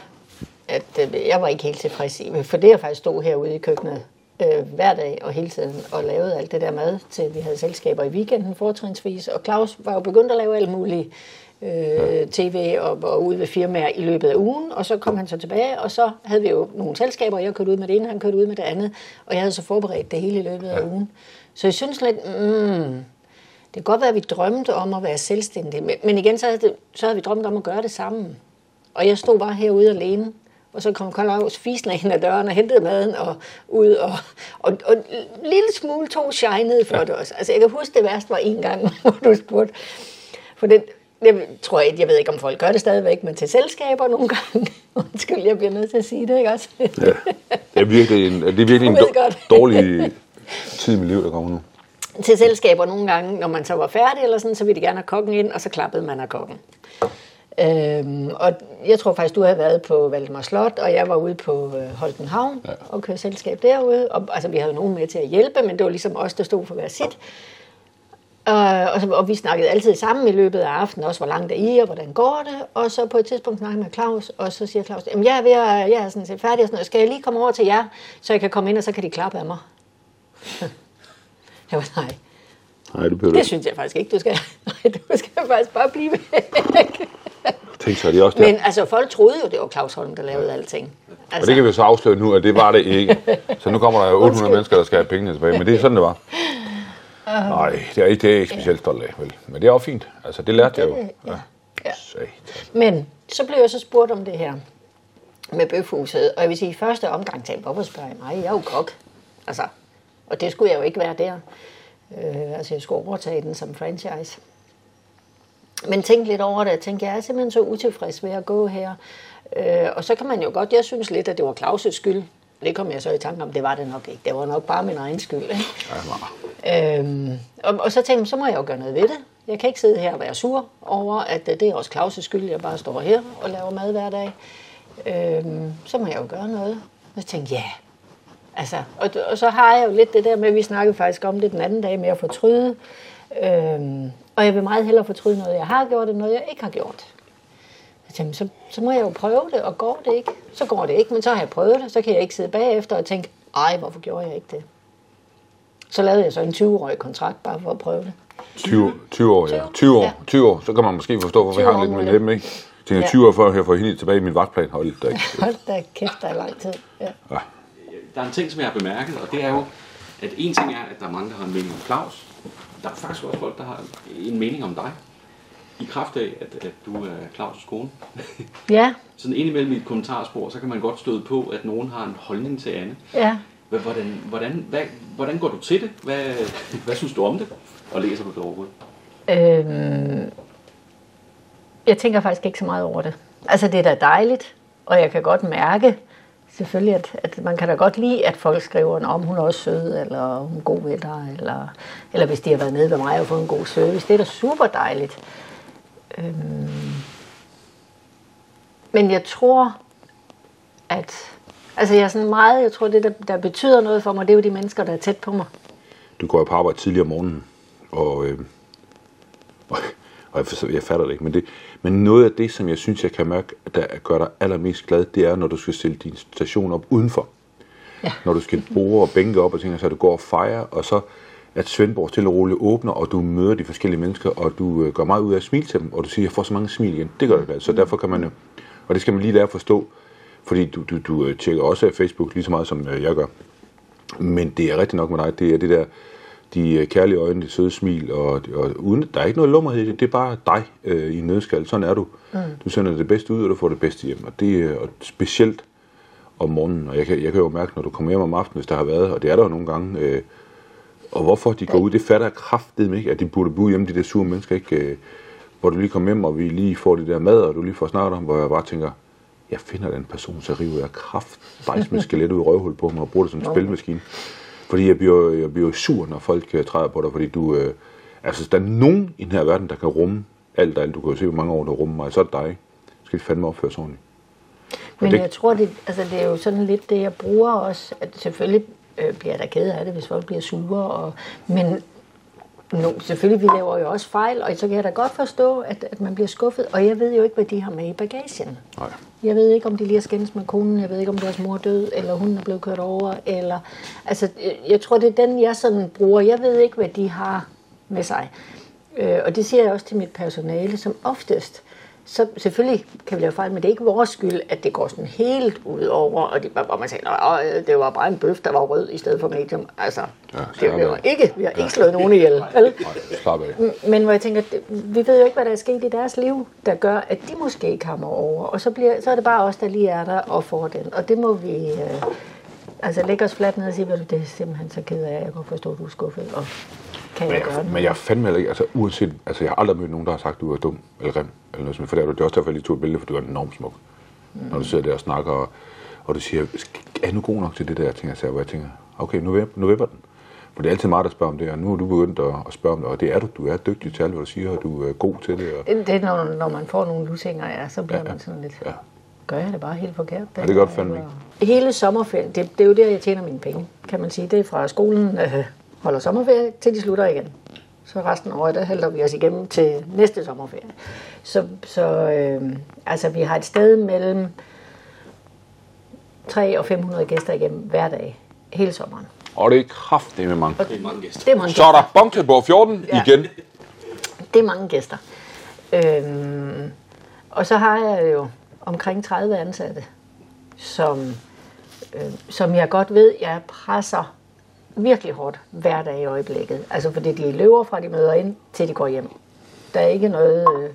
Speaker 3: at øh, jeg var ikke helt tilfreds i, for det jeg faktisk stod herude i køkkenet øh, hver dag og hele tiden og lavede alt det der mad, til vi havde selskaber i weekenden fortrinsvis, og Claus var jo begyndt at lave alt muligt øh, tv og, og ude ved firmaer i løbet af ugen, og så kom han så tilbage, og så havde vi jo nogle selskaber, og jeg kørte ud med det ene, han kørte ud med det andet, og jeg havde så forberedt det hele i løbet af ugen. Så jeg synes lidt, mm, det kan godt være, at vi drømte om at være selvstændige, men, men igen, så havde, det, så havde vi drømt om at gøre det sammen. Og jeg stod bare herude alene, og så kom Claus fisende ind ad døren og hentede maden og ud, og, og, og en lille smule tog shinede for ja. det også. Altså, jeg kan huske, det værste var en gang, hvor du spurgte, for det, jeg tror ikke, jeg ved ikke, om folk gør det stadigvæk, men til selskaber nogle gange. Undskyld, jeg bliver nødt til at sige det, ikke også? Ja.
Speaker 4: det er virkelig en, det er virkelig en dårlig tid i mit liv, der kommer nu.
Speaker 3: til selskaber nogle gange, når man så var færdig eller sådan, så ville de gerne have kokken ind, og så klappede man af kokken. Øhm, og jeg tror faktisk, du havde været på Valdemar Slot, og jeg var ude på øh, Holten Havn ja. og kørte selskab derude. Og, altså, vi havde nogen med til at hjælpe, men det var ligesom os, der stod for hver sit. Og, og, så, og vi snakkede altid sammen i løbet af aftenen, også hvor langt er I, og hvordan går det. Og så på et tidspunkt snakkede jeg med Claus, og så siger Claus, jamen jeg er, ved at, jeg er sådan set færdig, og sådan noget. skal jeg lige komme over til jer, så jeg kan komme ind, og så kan de klappe af mig. jeg var nej.
Speaker 4: Nej, du behøver
Speaker 3: Det synes jeg faktisk ikke, du skal. Nej, du skal faktisk bare blive væk.
Speaker 4: Tænk så, er det også der.
Speaker 3: Men altså, folk troede jo, det var Claus Holm, der lavede alting.
Speaker 4: Og det kan vi jo så afsløre nu, at det var det ikke. Så nu kommer der jo 800 mennesker, der skal have pengene tilbage. Men det er sådan, det var. Nej, det er ikke, det er ikke specielt stolt af, vel. Men det er også fint. Altså, det lærte jeg jo. Ja.
Speaker 3: Ja. Men så blev jeg så spurgt om det her med bøfhuset, og jeg vil sige, i første omgang tænkte jeg, hvorfor spørger jeg mig? Jeg er jo kok. Altså, og det skulle jeg jo ikke være der. Øh, altså, jeg skulle overtage den som franchise. Men tænkte lidt over det, og tænkte, jeg er simpelthen så utilfreds ved at gå her. Øh, og så kan man jo godt, jeg synes lidt, at det var Claus' skyld. Det kom jeg så i tanke om, det var det nok ikke. Det var nok bare min egen skyld. Ikke?
Speaker 4: Ja.
Speaker 3: Øhm, og, og så tænkte jeg, så må jeg jo gøre noget ved det. Jeg kan ikke sidde her og være sur over, at øh, det er også Claus' skyld, jeg bare står her og laver mad hver dag. Øhm, så må jeg jo gøre noget. Og så tænkte jeg, ja. Altså, og, og så har jeg jo lidt det der med, at vi snakkede faktisk om det den anden dag med at fortryde. Øhm, og jeg vil meget hellere fortryde noget, jeg har gjort, end noget, jeg ikke har gjort. Jeg tænkte, så, så må jeg jo prøve det, og går det ikke, så går det ikke, men så har jeg prøvet det, så kan jeg ikke sidde bagefter og tænke, ej, hvorfor gjorde jeg ikke det? Så lavede jeg så en 20-årig kontrakt, bare for at prøve det.
Speaker 4: 20, 20 år, ja. 20 år, 20 år. Så kan man måske forstå, hvorfor
Speaker 3: 20
Speaker 4: jeg hang
Speaker 3: år
Speaker 4: lidt med
Speaker 3: må
Speaker 4: dem, ikke? Tænker
Speaker 3: Ja.
Speaker 4: 20 år før, jeg får hende tilbage i min vagtplan. Hold da ikke.
Speaker 3: Hold da kæft, der er lang tid. Ja.
Speaker 2: Der er en ting, som jeg har bemærket, og det er jo, at en ting er, at der er mange, der har en mening om Claus. Der er faktisk også folk, der har en mening om dig. I kraft af, at, at du er Claus' kone.
Speaker 3: ja,
Speaker 2: Sådan indimellem i et kommentarspor, så kan man godt støde på, at nogen har en holdning til Anne.
Speaker 3: ja.
Speaker 2: Hvordan, hvordan, hvad, hvordan går du til det? Hvad, hvad synes du om det? Og læser du det overhovedet?
Speaker 3: Øhm, jeg tænker faktisk ikke så meget over det. Altså, det er da dejligt, og jeg kan godt mærke, selvfølgelig, at, at man kan da godt lide, at folk skriver, om hun er også sød, eller hun er god ved dig, eller, eller hvis de har været nede ved mig og fået en god service. Det er da super dejligt. Øhm, men jeg tror, at... Altså, jeg er sådan meget... Jeg tror, det, der, der betyder noget for mig, det er jo de mennesker, der er tæt på mig.
Speaker 4: Du går jo på arbejde tidligere om morgenen, og, øh, og jeg, jeg fatter det ikke, men, det, men noget af det, som jeg synes, jeg kan mærke, der gør dig allermest glad, det er, når du skal stille din station op udenfor.
Speaker 3: Ja.
Speaker 4: Når du skal bruge og bænke op og ting, så du går og fejrer, og så at Svendborg stille og roligt åbner, og du møder de forskellige mennesker, og du øh, gør meget ud af at smile til dem, og du siger, jeg får så mange smil igen. Det gør du glad. Så derfor kan man jo, og det skal man lige lære at forstå, fordi du, du, du øh, tjekker også Facebook lige så meget, som øh, jeg gør. Men det er rigtigt nok med dig, det er det der, de øh, kærlige øjne, det søde smil, og, og uden, der er ikke noget lummerhed i det, det er bare dig øh, i en nødskal. Sådan er du. Mm. Du sender det bedste ud, og du får det bedste hjem. Og det er og specielt om morgenen, og jeg kan, jeg kan jo mærke, når du kommer hjem om aftenen, hvis der har været, og det er der jo nogle gange, øh, og hvorfor de går ud, det fatter jeg kraftedeme ikke, at de burde bo hjemme, de der sure mennesker, ikke? Øh, hvor du lige kommer hjem, og vi lige får det der mad, og du lige får snakket om, hvor jeg bare tænker, jeg finder den person, så river jeg kraft med skelet ud i røvhul på mig og bruger det som en spilmaskine. Fordi jeg bliver, jeg bliver sur, når folk øh, træder på dig, fordi du... Øh, altså, der er nogen i den her verden, der kan rumme alt og alt, du kan jo se, hvor mange år der rummer mig, så er det dig. Så skal de fandme opføre sig ordentligt.
Speaker 3: Men
Speaker 4: det-
Speaker 3: jeg tror, det, altså det er jo sådan lidt det, jeg bruger også. At selvfølgelig øh, bliver da ked af det, hvis folk bliver sure. Og, men nu, selvfølgelig, vi laver jo også fejl, og så kan jeg da godt forstå, at, at man bliver skuffet. Og jeg ved jo ikke, hvad de har med i bagagen.
Speaker 4: Nej.
Speaker 3: Jeg ved ikke, om de lige har skændes med konen. Jeg ved ikke, om deres mor er død, eller hun er blevet kørt over. Eller, altså, øh, jeg tror, det er den, jeg sådan bruger. Jeg ved ikke, hvad de har med sig. Øh, og det siger jeg også til mit personale, som oftest. Så selvfølgelig kan vi lave fejl, men det er ikke vores skyld, at det går sådan helt ud over, og det, hvor man siger, at det var bare en bøf, der var rød i stedet for medium. Altså,
Speaker 4: Ja, er
Speaker 3: det
Speaker 4: det-
Speaker 3: var ikke, vi har ikke slået nogen ihjel. Vel?
Speaker 4: Nej.
Speaker 3: Men hvor jeg tænker, vi ved jo ikke, hvad der er sket i deres liv, der gør, at de måske kommer over. Og så, bliver, så er det bare os, der lige er der og får den. Og det må vi øh, altså lægge os fladt ned og sige, "Ved du, det er simpelthen så ked af, jeg kan forstå, at du er skuffet. Og kan
Speaker 4: Men
Speaker 3: jeg
Speaker 4: jeg,
Speaker 3: den?
Speaker 4: men jeg er fandme heller ikke, altså uanset, altså jeg har aldrig mødt nogen, der har sagt, at du er dum eller grim, eller noget sådan, for det er, du- det er også derfor, jeg lige tog et billede, for du er enormt smuk. Mm. Når du sidder der og snakker, og, og du siger, er du god nok til det der, jeg tænker, så, hvor jeg tænker, okay, nu, nu vipper den. For det er altid mig, der spørger om det, og nu er du begyndt at, at spørge om det, og det er du, du er dygtig til alt, hvad du siger, og du er god til det, og
Speaker 3: Det er, når, når man får nogle lusinger, ja, så bliver
Speaker 4: Ja, ja.
Speaker 3: man sådan lidt...
Speaker 4: ja.
Speaker 3: Gør jeg det bare helt forkert?
Speaker 4: Ja, det gør du fandme ikke.
Speaker 3: Hele sommerferien, det, det er jo der, jeg tjener mine penge, kan man sige. Det er fra skolen øh, holder sommerferie, til de slutter igen. Så resten af året, der halter vi os igennem til næste sommerferie. Så, så øh, altså, vi har et sted mellem 3 og 500 gæster igennem hver dag, hele sommeren.
Speaker 4: Og det er kraftigt med mange.
Speaker 2: Det er mange gæster.
Speaker 3: Det er mange
Speaker 4: Så er der Bongtilborg 14
Speaker 3: Ja.
Speaker 4: igen.
Speaker 3: Det er mange gæster. Øhm, og så har jeg jo omkring 30 ansatte som, øh, som jeg godt ved, jeg presser virkelig hårdt hver dag i øjeblikket. Altså fordi de løber fra de møder ind, til de går hjem. Der er ikke noget øh,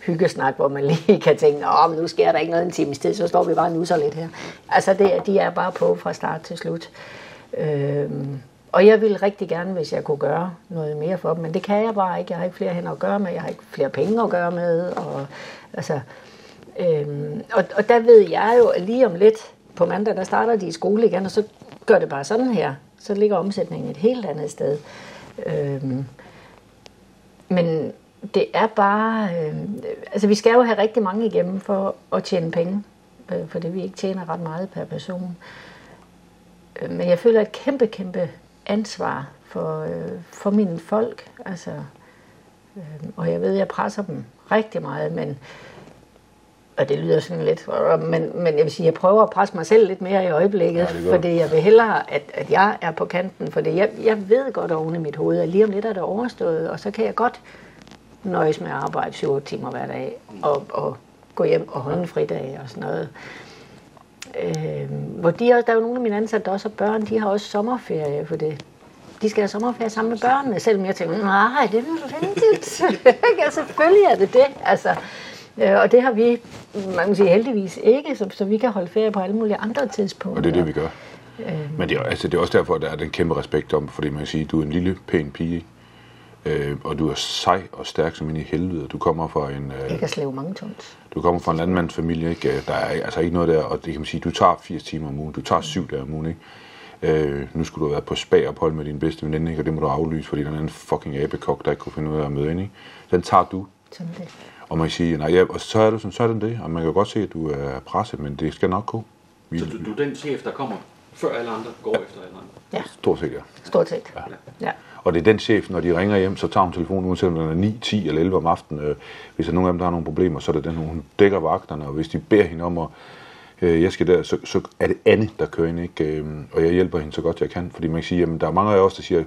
Speaker 3: hyggesnak, hvor man lige kan tænke, åh, men nu sker der ikke noget en times tid, så står vi bare nu så lidt her. Altså det, de er bare på fra start til slut. Øh, og jeg ville rigtig gerne, hvis jeg kunne gøre noget mere for dem, men det kan jeg bare ikke. Jeg har ikke flere hænder at gøre med, jeg har ikke flere penge at gøre med. Og, altså, øhm, og, og der ved jeg jo, at lige om lidt på mandag, der starter de i skole igen, og så gør det bare sådan her. Så ligger omsætningen et helt andet sted. Øhm, men det er bare... Øh, altså, vi skal jo have rigtig mange igennem for at tjene penge, øh, fordi vi ikke tjener ret meget per person. Øh, men jeg føler et kæmpe, kæmpe ansvar for, øh, for mine folk. Altså, øh, og jeg ved, jeg presser dem rigtig meget, men og det lyder sådan lidt, men, men jeg vil sige, jeg prøver at presse mig selv lidt mere i øjeblikket, ja, fordi jeg vil hellere, at, at jeg er på kanten, fordi jeg, jeg ved godt oven i mit hoved, at lige om lidt er det overstået, og så kan jeg godt nøjes med at arbejde 7 timer hver dag, og, og gå hjem og holde en fridag og sådan noget. Øh, hvor de også, der er jo nogle af mine ansatte, der også har børn, de har også sommerferie, for det. De skal have sommerferie sammen med børnene, selvom jeg tænker, nej, det er nødvendigt. ja, selvfølgelig er det det. Altså, og det har vi, man kan sige heldigvis ikke, så, så vi kan holde ferie på alle mulige andre tidspunkter.
Speaker 4: Og det er det, vi gør. Øh. Men det er, altså, det er også derfor, at der er den kæmpe respekt om, fordi man kan sige, at du er en lille, pæn pige, øh, og du er sej og stærk som en i helvede. Du kommer fra en...
Speaker 3: Øh, jeg kan slæve mange tons.
Speaker 4: Du kommer fra en landmandsfamilie, ikke? Der er altså ikke noget der, og det kan man sige, du tager 80 timer om ugen, du tager 7 dage om ugen, ikke? Øh, nu skulle du have været på spag og med din bedste veninde, ikke? og det må du aflyse, fordi der er en fucking abekok, der ikke kunne finde ud af at møde ind. Ikke? Den tager du. Sådan det. Og man kan sige, nej, ja, og så er, det sådan, så er det det, og man kan godt se, at du er presset, men det skal nok gå.
Speaker 2: Vi, så du, du er den chef, der kommer før alle andre, går efter alle andre?
Speaker 3: Ja.
Speaker 4: Stort set, ja.
Speaker 3: Stort set, ja. ja.
Speaker 4: Og det er den chef, når de ringer hjem, så tager hun telefonen, uanset om den er 9, 10 eller 11 om aftenen. Øh, hvis der er nogen af dem, der har nogle problemer, så er det den, hun dækker vagterne, og hvis de beder hende om at øh, jeg skal der, så, så er det Anne, der kører ind, ikke? Øh, og jeg hjælper hende så godt jeg kan, fordi man kan sige, jamen der er mange af os, der siger,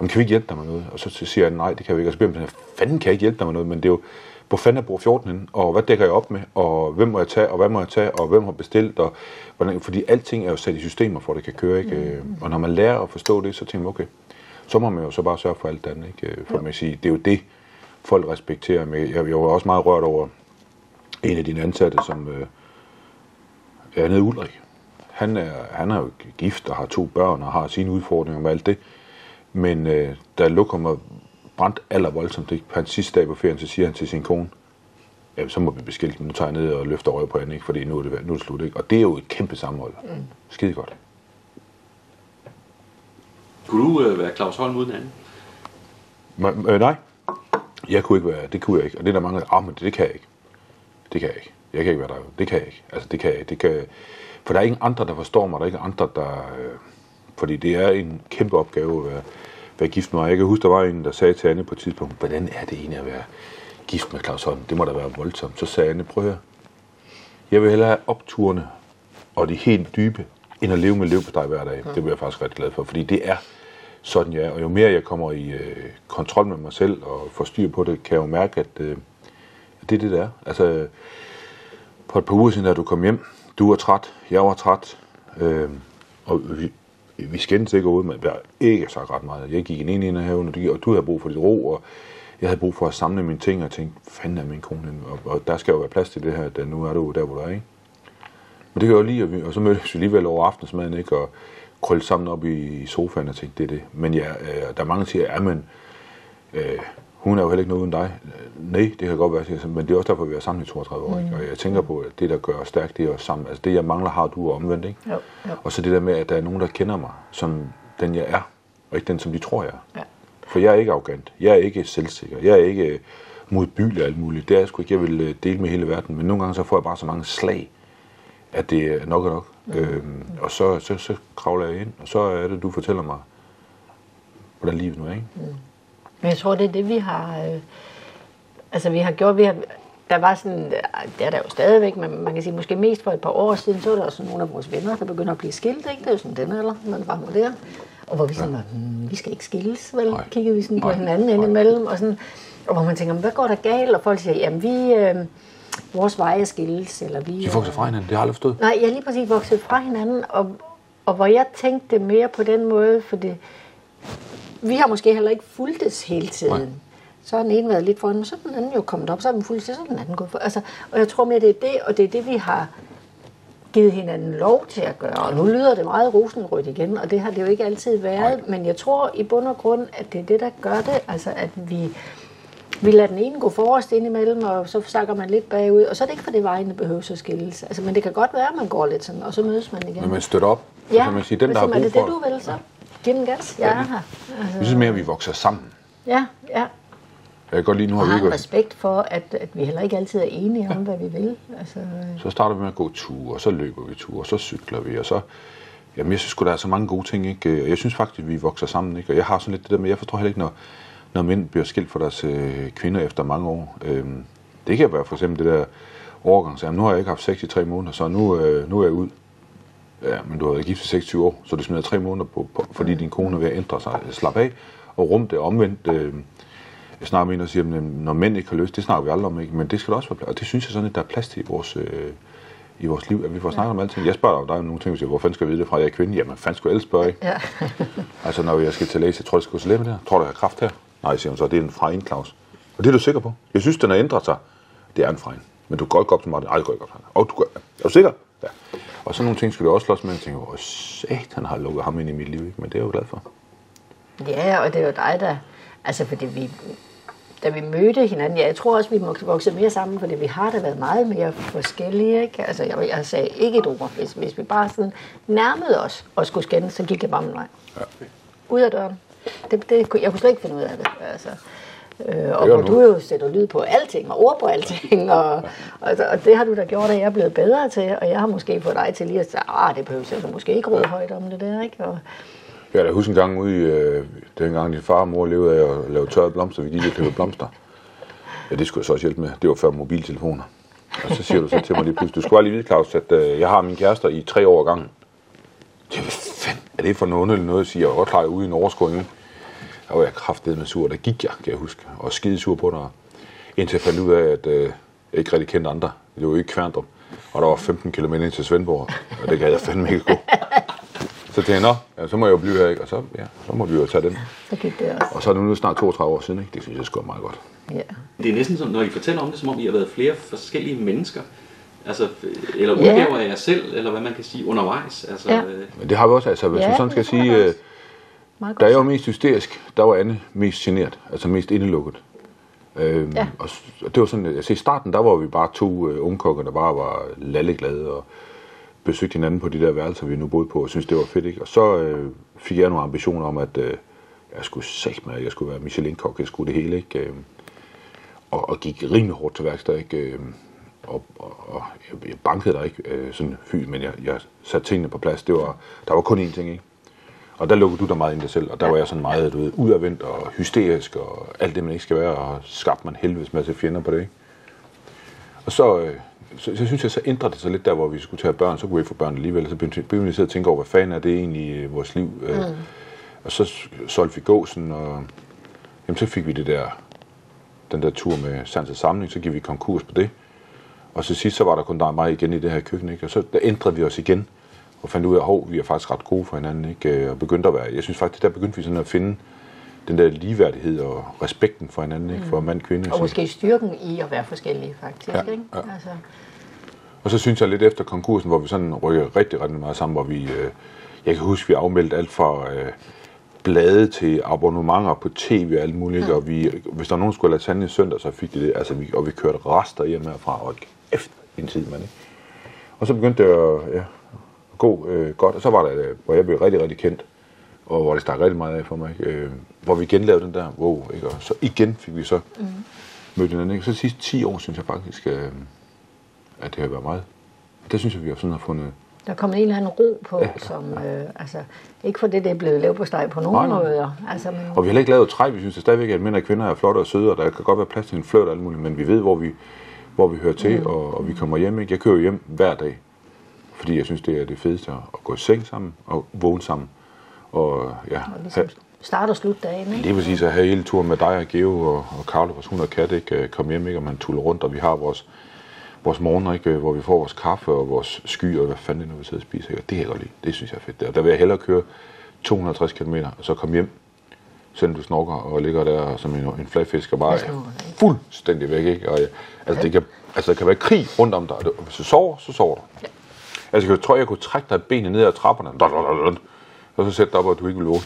Speaker 4: jamen kan vi ikke hjælpe dig med noget? Og så siger jeg, nej, det kan vi ikke. Og så bliver man fanden kan jeg ikke hjælpe dig med noget? Men det er jo, hvor fanden er bruger 14 henne? Og hvad dækker jeg op med? Og hvem må jeg tage? Og hvad må jeg tage? Og hvem har bestilt? Og hvordan, fordi alting er jo sat i systemer, for at det kan køre, ikke? Mm. Og når man lærer at forstå det, så tænker man, okay, så må man jo så bare sørge for alt andet. Ikke? For ja. man sige, det er jo det, folk respekterer. Jeg, jeg var også meget rørt over en af dine ansatte, som øh, er nede Ulrik. Han er, han er jo gift og har to børn og har sine udfordringer med alt det. Men øh, da lukker mig brændt aller voldsomt, ikke? på hans sidste dag på ferien, så siger han til sin kone, ja, så må vi beskilte, nu tager jeg ned og løfter røv på hende, ikke? fordi nu er, det, nu er det slut. Ikke? Og det er jo et kæmpe sammenhold. Mm. Skide godt.
Speaker 2: Kunne du øh, være Claus Holm uden anden?
Speaker 4: Ma- øh, nej. Jeg kunne ikke være, det kunne jeg ikke. Og det er der mange, ah, men det kan jeg ikke. Det kan jeg ikke. Jeg kan ikke være der. Det kan jeg ikke. Altså, det kan jeg ikke. Det kan, for der er ingen andre, der forstår mig. Der er ikke andre, der... Øh, fordi det er en kæmpe opgave at være, være gift med mig. Jeg kan huske, der var en, der sagde til Anne på et tidspunkt, hvordan er det egentlig at være gift med Claus Holm? Det må da være voldsomt. Så sagde Anne, prøv at høre. Jeg vil hellere have opturene og de helt dybe, end at leve med liv på dig hver dag. Det vil jeg faktisk ret glad for, fordi det er sådan jeg er. Og jo mere jeg kommer i øh, kontrol med mig selv og får styr på det, kan jeg jo mærke, at øh, det er det, der er. Altså, på et par uger siden, da du kom hjem, du var træt, jeg var træt, øh, og vi, vi skændte ikke ud, men vi har ikke sagt ret meget. Jeg gik ind i en haven, og du, havde brug for dit ro, og jeg havde brug for at samle mine ting, og tænke, fanden er min kone og, og, der skal jo være plads til det her, at nu er du der, hvor du er, ikke? Men det gør jeg lige, og, vi, og så mødtes vi alligevel over aftensmaden, ikke? Og, krølle sammen op i sofaen og tænkte, det er det. Men ja, øh, der er mange, der siger, ja, men øh, hun er jo heller ikke noget uden dig. Øh, nej, det kan godt være, men det er også derfor, vi er sammen i 32 år. Mm. Ikke? Og jeg tænker på, at det, der gør os stærkt, det er også sammen. Altså det, jeg mangler, har du omvendt. Ikke? Jo, jo. Og så det der med, at der er nogen, der kender mig, som den jeg er, og ikke den, som de tror, jeg er. Ja. For jeg er ikke arrogant. Jeg er ikke selvsikker. Jeg er ikke modbydelig og alt muligt. Det er jeg sgu ikke. Jeg vil øh, dele med hele verden. Men nogle gange så får jeg bare så mange slag, at det er nok og nok. Mm. Øhm, og så, så, så kravler jeg ind, og så er det, du fortæller mig, hvordan livet nu er, ikke? Mm.
Speaker 3: Men jeg tror, det er det, vi har... Øh, altså, vi har gjort... Vi har, der var sådan, det er der jo stadigvæk, men man kan sige, måske mest for et par år siden, så var der også nogle af vores venner, der begynder at blive skilt, ikke? Det er jo sådan den eller man var med der. Og hvor vi sådan var, hmm, vi skal ikke skilles, vel? Nej. Kiggede vi sådan på Nej. hinanden indimellem, og sådan, og hvor man tænker, hvad går der galt? Og folk siger, jamen vi, øh, vores veje skilles. Eller vi,
Speaker 4: De vokser fra hinanden, det har aldrig forstået.
Speaker 3: Nej, jeg lige præcis vokset fra hinanden, og, og hvor jeg tænkte mere på den måde, fordi vi har måske heller ikke fulgtes hele tiden.
Speaker 4: Nej.
Speaker 3: Så har den ene været lidt foran, men så er den anden jo kommet op, så har den fulgt, så er den anden gået for. Altså, og jeg tror mere, det er det, og det er det, vi har givet hinanden lov til at gøre. Og nu lyder det meget rosenrødt igen, og det har det jo ikke altid været, men jeg tror i bund og grund, at det er det, der gør det, altså at vi, vi lader den ene gå forrest indimellem, og så snakker man lidt bagud, og så er det ikke, fordi vejene behøver at skilles. Altså, men det kan godt være, at man går lidt sådan, og så mødes man igen.
Speaker 4: Men man støtter op, så
Speaker 3: Ja,
Speaker 4: kan man sige, den der har brug
Speaker 3: er det
Speaker 4: for
Speaker 3: det, du vil så? Giv den gas. Jeg er her.
Speaker 4: Jeg synes mere, at vi vokser sammen.
Speaker 3: Ja, ja.
Speaker 4: Jeg kan godt lide, nu har vi ikke...
Speaker 3: respekt for, at, at vi heller ikke altid er enige om, hvad vi vil. Altså,
Speaker 4: Så starter vi med at gå ture, og så løber vi ture, og så cykler vi, og så... Jamen, jeg synes der er så mange gode ting, ikke? Og Jeg synes faktisk, at vi vokser sammen, ikke? Og jeg har sådan lidt det der med, jeg forstår heller ikke, når, når mænd bliver skilt fra deres øh, kvinder efter mange år. Øhm, det kan være for eksempel det der overgang, så nu har jeg ikke haft sex i tre måneder, så nu, øh, nu er jeg ud. Ja, men du har været gift i 26 år, så du smider tre måneder på, på fordi din kone er ved at ændre sig. Slap af og rum det omvendt. Øh, jeg snakker med en, der siger, at når mænd ikke har lyst, det snakker vi aldrig om, ikke? men det skal der også være plads. Og det synes jeg sådan, at der er plads til i vores, øh, i vores liv, at vi får snakket om alting. Jeg spørger dig nogle ting, og siger, hvor fanden skal jeg vide det fra, at jeg er kvinde? Jamen, fanden skulle jeg ellers spørge, ikke?
Speaker 3: ja.
Speaker 4: Altså, når jeg skal til læge, så tror jeg, jeg skal gå til det her. Tror du, jeg har kraft her? Nej, siger hun så, det er en fra en, Claus. Og det er du sikker på? Jeg synes, den har ændret sig. Det er en fra en. Men du går ikke op til mig. Nej, det går ikke op til mig. Og du går, er du sikker? Og så nogle ting skal du også slås med. Jeg tænker, hvor satan har lukket ham ind i mit liv, ikke? Men det er jeg jo glad for.
Speaker 3: ja, og det er jo dig, der... Altså, fordi vi... Da vi mødte hinanden, ja, jeg tror også, vi må vokse mere sammen, fordi vi har da været meget mere forskellige, ikke? Altså, jeg, jeg sagde ikke et ord. Hvis, hvis vi bare sådan nærmede os og skulle skændes, så gik jeg bare min vej. Ja. Ud af døren. Det, det, jeg kunne slet ikke finde ud af det. Altså. Øh, og hvor
Speaker 4: du.
Speaker 3: jo sætter lyd på alting, og ord på alting, og, og, og det har du da gjort, at jeg er blevet bedre til, og jeg har måske fået dig til lige at sige, ah, det behøver jeg så måske ikke råde højt om det der, ikke? Og,
Speaker 4: Jeg kan da huske en gang ude i, øh, dengang din far og mor levede af at lave tørrede blomster, vi gik og blomster. Ja, det skulle jeg så også hjælpe med. Det var før mobiltelefoner. Og så siger du så til mig lige pludselig, du skulle bare lige vide, Claus, at øh, jeg har min kærester i tre år gangen. Det hvad fanden er det for noget underligt noget at sige? Jeg godt klar ude i en overskåring. Der var jeg kraftedet med sur, der gik jeg, kan jeg huske, og skide sur på dig. Indtil jeg fandt ud af, at øh, jeg ikke rigtig kendte andre. Det var jo ikke Kværndrup. Og der var 15 km ind til Svendborg, og det gad jeg fandme ikke gå. Så tænkte jeg, nå, ja, så må jeg jo blive her, ikke? Og så, ja, så må vi jo tage den.
Speaker 3: så gik det også.
Speaker 4: Og så er det nu snart 32 år siden, ikke? Det synes jeg sgu er meget godt.
Speaker 3: Ja.
Speaker 2: Det er næsten sådan, når I fortæller om det, som om I har været flere forskellige mennesker. Altså, eller
Speaker 3: Ja.
Speaker 2: udgaver af jer selv, eller hvad man kan sige undervejs. Altså,
Speaker 3: Ja.
Speaker 2: øh,
Speaker 4: Men det har vi også, altså hvis
Speaker 3: Ja,
Speaker 4: ja, man sådan skal
Speaker 3: jeg
Speaker 4: sige, øh,
Speaker 3: også. Meget
Speaker 4: da jeg var mest hysterisk, der var Anne mest genert, altså mest indelukket. Øhm,
Speaker 3: Ja.
Speaker 4: Og og det var sådan, altså i starten, der var vi bare to øh, ungkokker, der bare var lalleglade og besøgte hinanden på de der værelser, vi nu boede på, og syntes, det var fedt, ikke? Og så øh, fik jeg nogle ambitioner om, at øh, jeg skulle sagt mig, at jeg skulle være Michelin-kok, jeg skulle det hele, ikke? Øhm, og, og gik rimelig hårdt til værks der, ikke? Øhm, og, og, og jeg, jeg bankede der ikke øh, sådan fy, men jeg, jeg satte tingene på plads. Det var, der var kun én ting, ikke? Og der lukkede du dig meget ind i dig selv, og der var jeg sådan meget du ved, udadvendt og hysterisk, og alt det, man ikke skal være, og skabte man helvedes masse fjender på det, ikke? Og så, øh, så, så synes jeg, så ændrede det sig lidt der, hvor vi skulle tage børn, så kunne vi ikke få børn alligevel, så begyndte vi at og tænke over, hvad fanden er det egentlig i vores liv? Mm. Og så solgte vi gåsen, og jamen, så fik vi det der, den der tur med Sands Samling, så gik vi konkurs på det. Og så sidst, så var der kun der og mig igen i det her køkken, ikke? Og så der ændrede vi os igen, og fandt ud af, at vi er faktisk ret gode for hinanden, ikke? Øh, Og begyndte at være, jeg synes faktisk, der begyndte vi sådan at finde den der ligeværdighed og respekten for hinanden, ikke? For mand og kvinde.
Speaker 3: Og måske styrken i at være forskellige, faktisk.
Speaker 4: Ja,
Speaker 3: ikke?
Speaker 4: ja.
Speaker 3: Altså,
Speaker 4: Og så synes jeg lidt efter konkursen, hvor vi sådan rykker rigtig, rigtig meget sammen, hvor vi, øh, jeg kan huske, vi afmeldte alt fra øh, blade til abonnementer på tv og alt muligt, ja. og vi, hvis der var nogen, der skulle have lasagne søndag, så fik de det, altså vi, og vi kørte rester hjem herfra, og efter en tid, man ikke. Og så begyndte det at ja, gå øh, godt, og så var der, øh, hvor jeg blev rigtig, rigtig kendt, og hvor det stak rigtig meget af for mig, ikke? Øh, hvor vi igen lavede den der, wow, ikke? og så igen fik vi så mm. mødt hinanden, ikke? så de sidste 10 år, synes jeg faktisk, øh, at det har været meget. Det synes jeg, vi har sådan har fundet...
Speaker 3: der er kommet en eller anden ro på,
Speaker 4: Ja.
Speaker 3: som, øh, altså, ikke fordi det er blevet lavet på steg på nogen
Speaker 4: Nej, nej.
Speaker 3: måder. Altså, men,
Speaker 4: Og vi har heller ikke lavet træ. Vi synes at stadigvæk, at mænd og kvinder er flotte og søde, og der kan godt være plads til en fløjt og alt muligt, men vi ved, hvor vi, hvor vi hører til, mm. og, og vi kommer hjem. Ikke? Jeg kører hjem hver dag, fordi jeg synes, det er det fedeste at gå i seng sammen og vågne sammen. Og ja,
Speaker 3: og ligesom
Speaker 4: have,
Speaker 3: start og slut dagen, ikke?
Speaker 4: lige præcis at have hele turen med dig og Geo og, og Carlo, vores hund og kat, ikke? øh, komme hjem, ikke? og man tuller rundt, og vi har vores, vores morgener, ikke? hvor vi får vores kaffe og vores sky, og hvad fanden det nu, vi sidder og spiser. Ikke? Og det kan jeg godt lide. Det synes jeg er fedt. Der, der vil jeg hellere køre 250 km, og så komme hjem, selvom du snorker og ligger der som en, en flagfisk og bare er fuldstændig væk. Ikke? Og, øh, altså, det kan, altså, der kan være krig rundt om dig, og hvis du sover, så sover du. Altså, jeg tror, jeg kunne trække dig benet ned ad trapperne, og så sætte dig op, og du ikke vil vågne.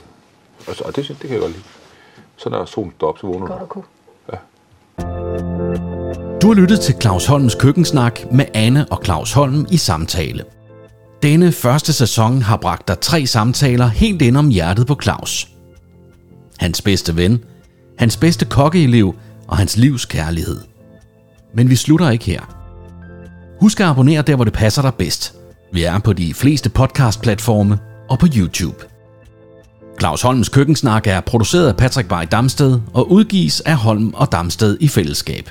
Speaker 4: Altså, og det, det kan jeg godt lide. Så når solen står op, så vågner du.
Speaker 3: Godt at kunne.
Speaker 2: Du har lyttet til Claus Holms køkkensnak med Anne og Claus Holm i samtale. Denne første sæson har bragt dig tre samtaler helt ind om hjertet på Claus. Hans bedste ven, hans bedste kokkeelev og hans livs kærlighed. Men vi slutter ikke her. Husk at abonnere der, hvor det passer dig bedst. Vi er på de fleste podcastplatforme og på YouTube. Claus Holms køkkensnak er produceret af Patrick Bay Damsted og udgives af Holm og Damsted i fællesskab.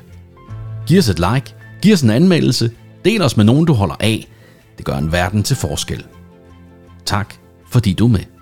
Speaker 2: Giv os et like, giv os en anmeldelse, del os med nogen, du holder af. Det gør en verden til forskel. Tak, fordi du er med.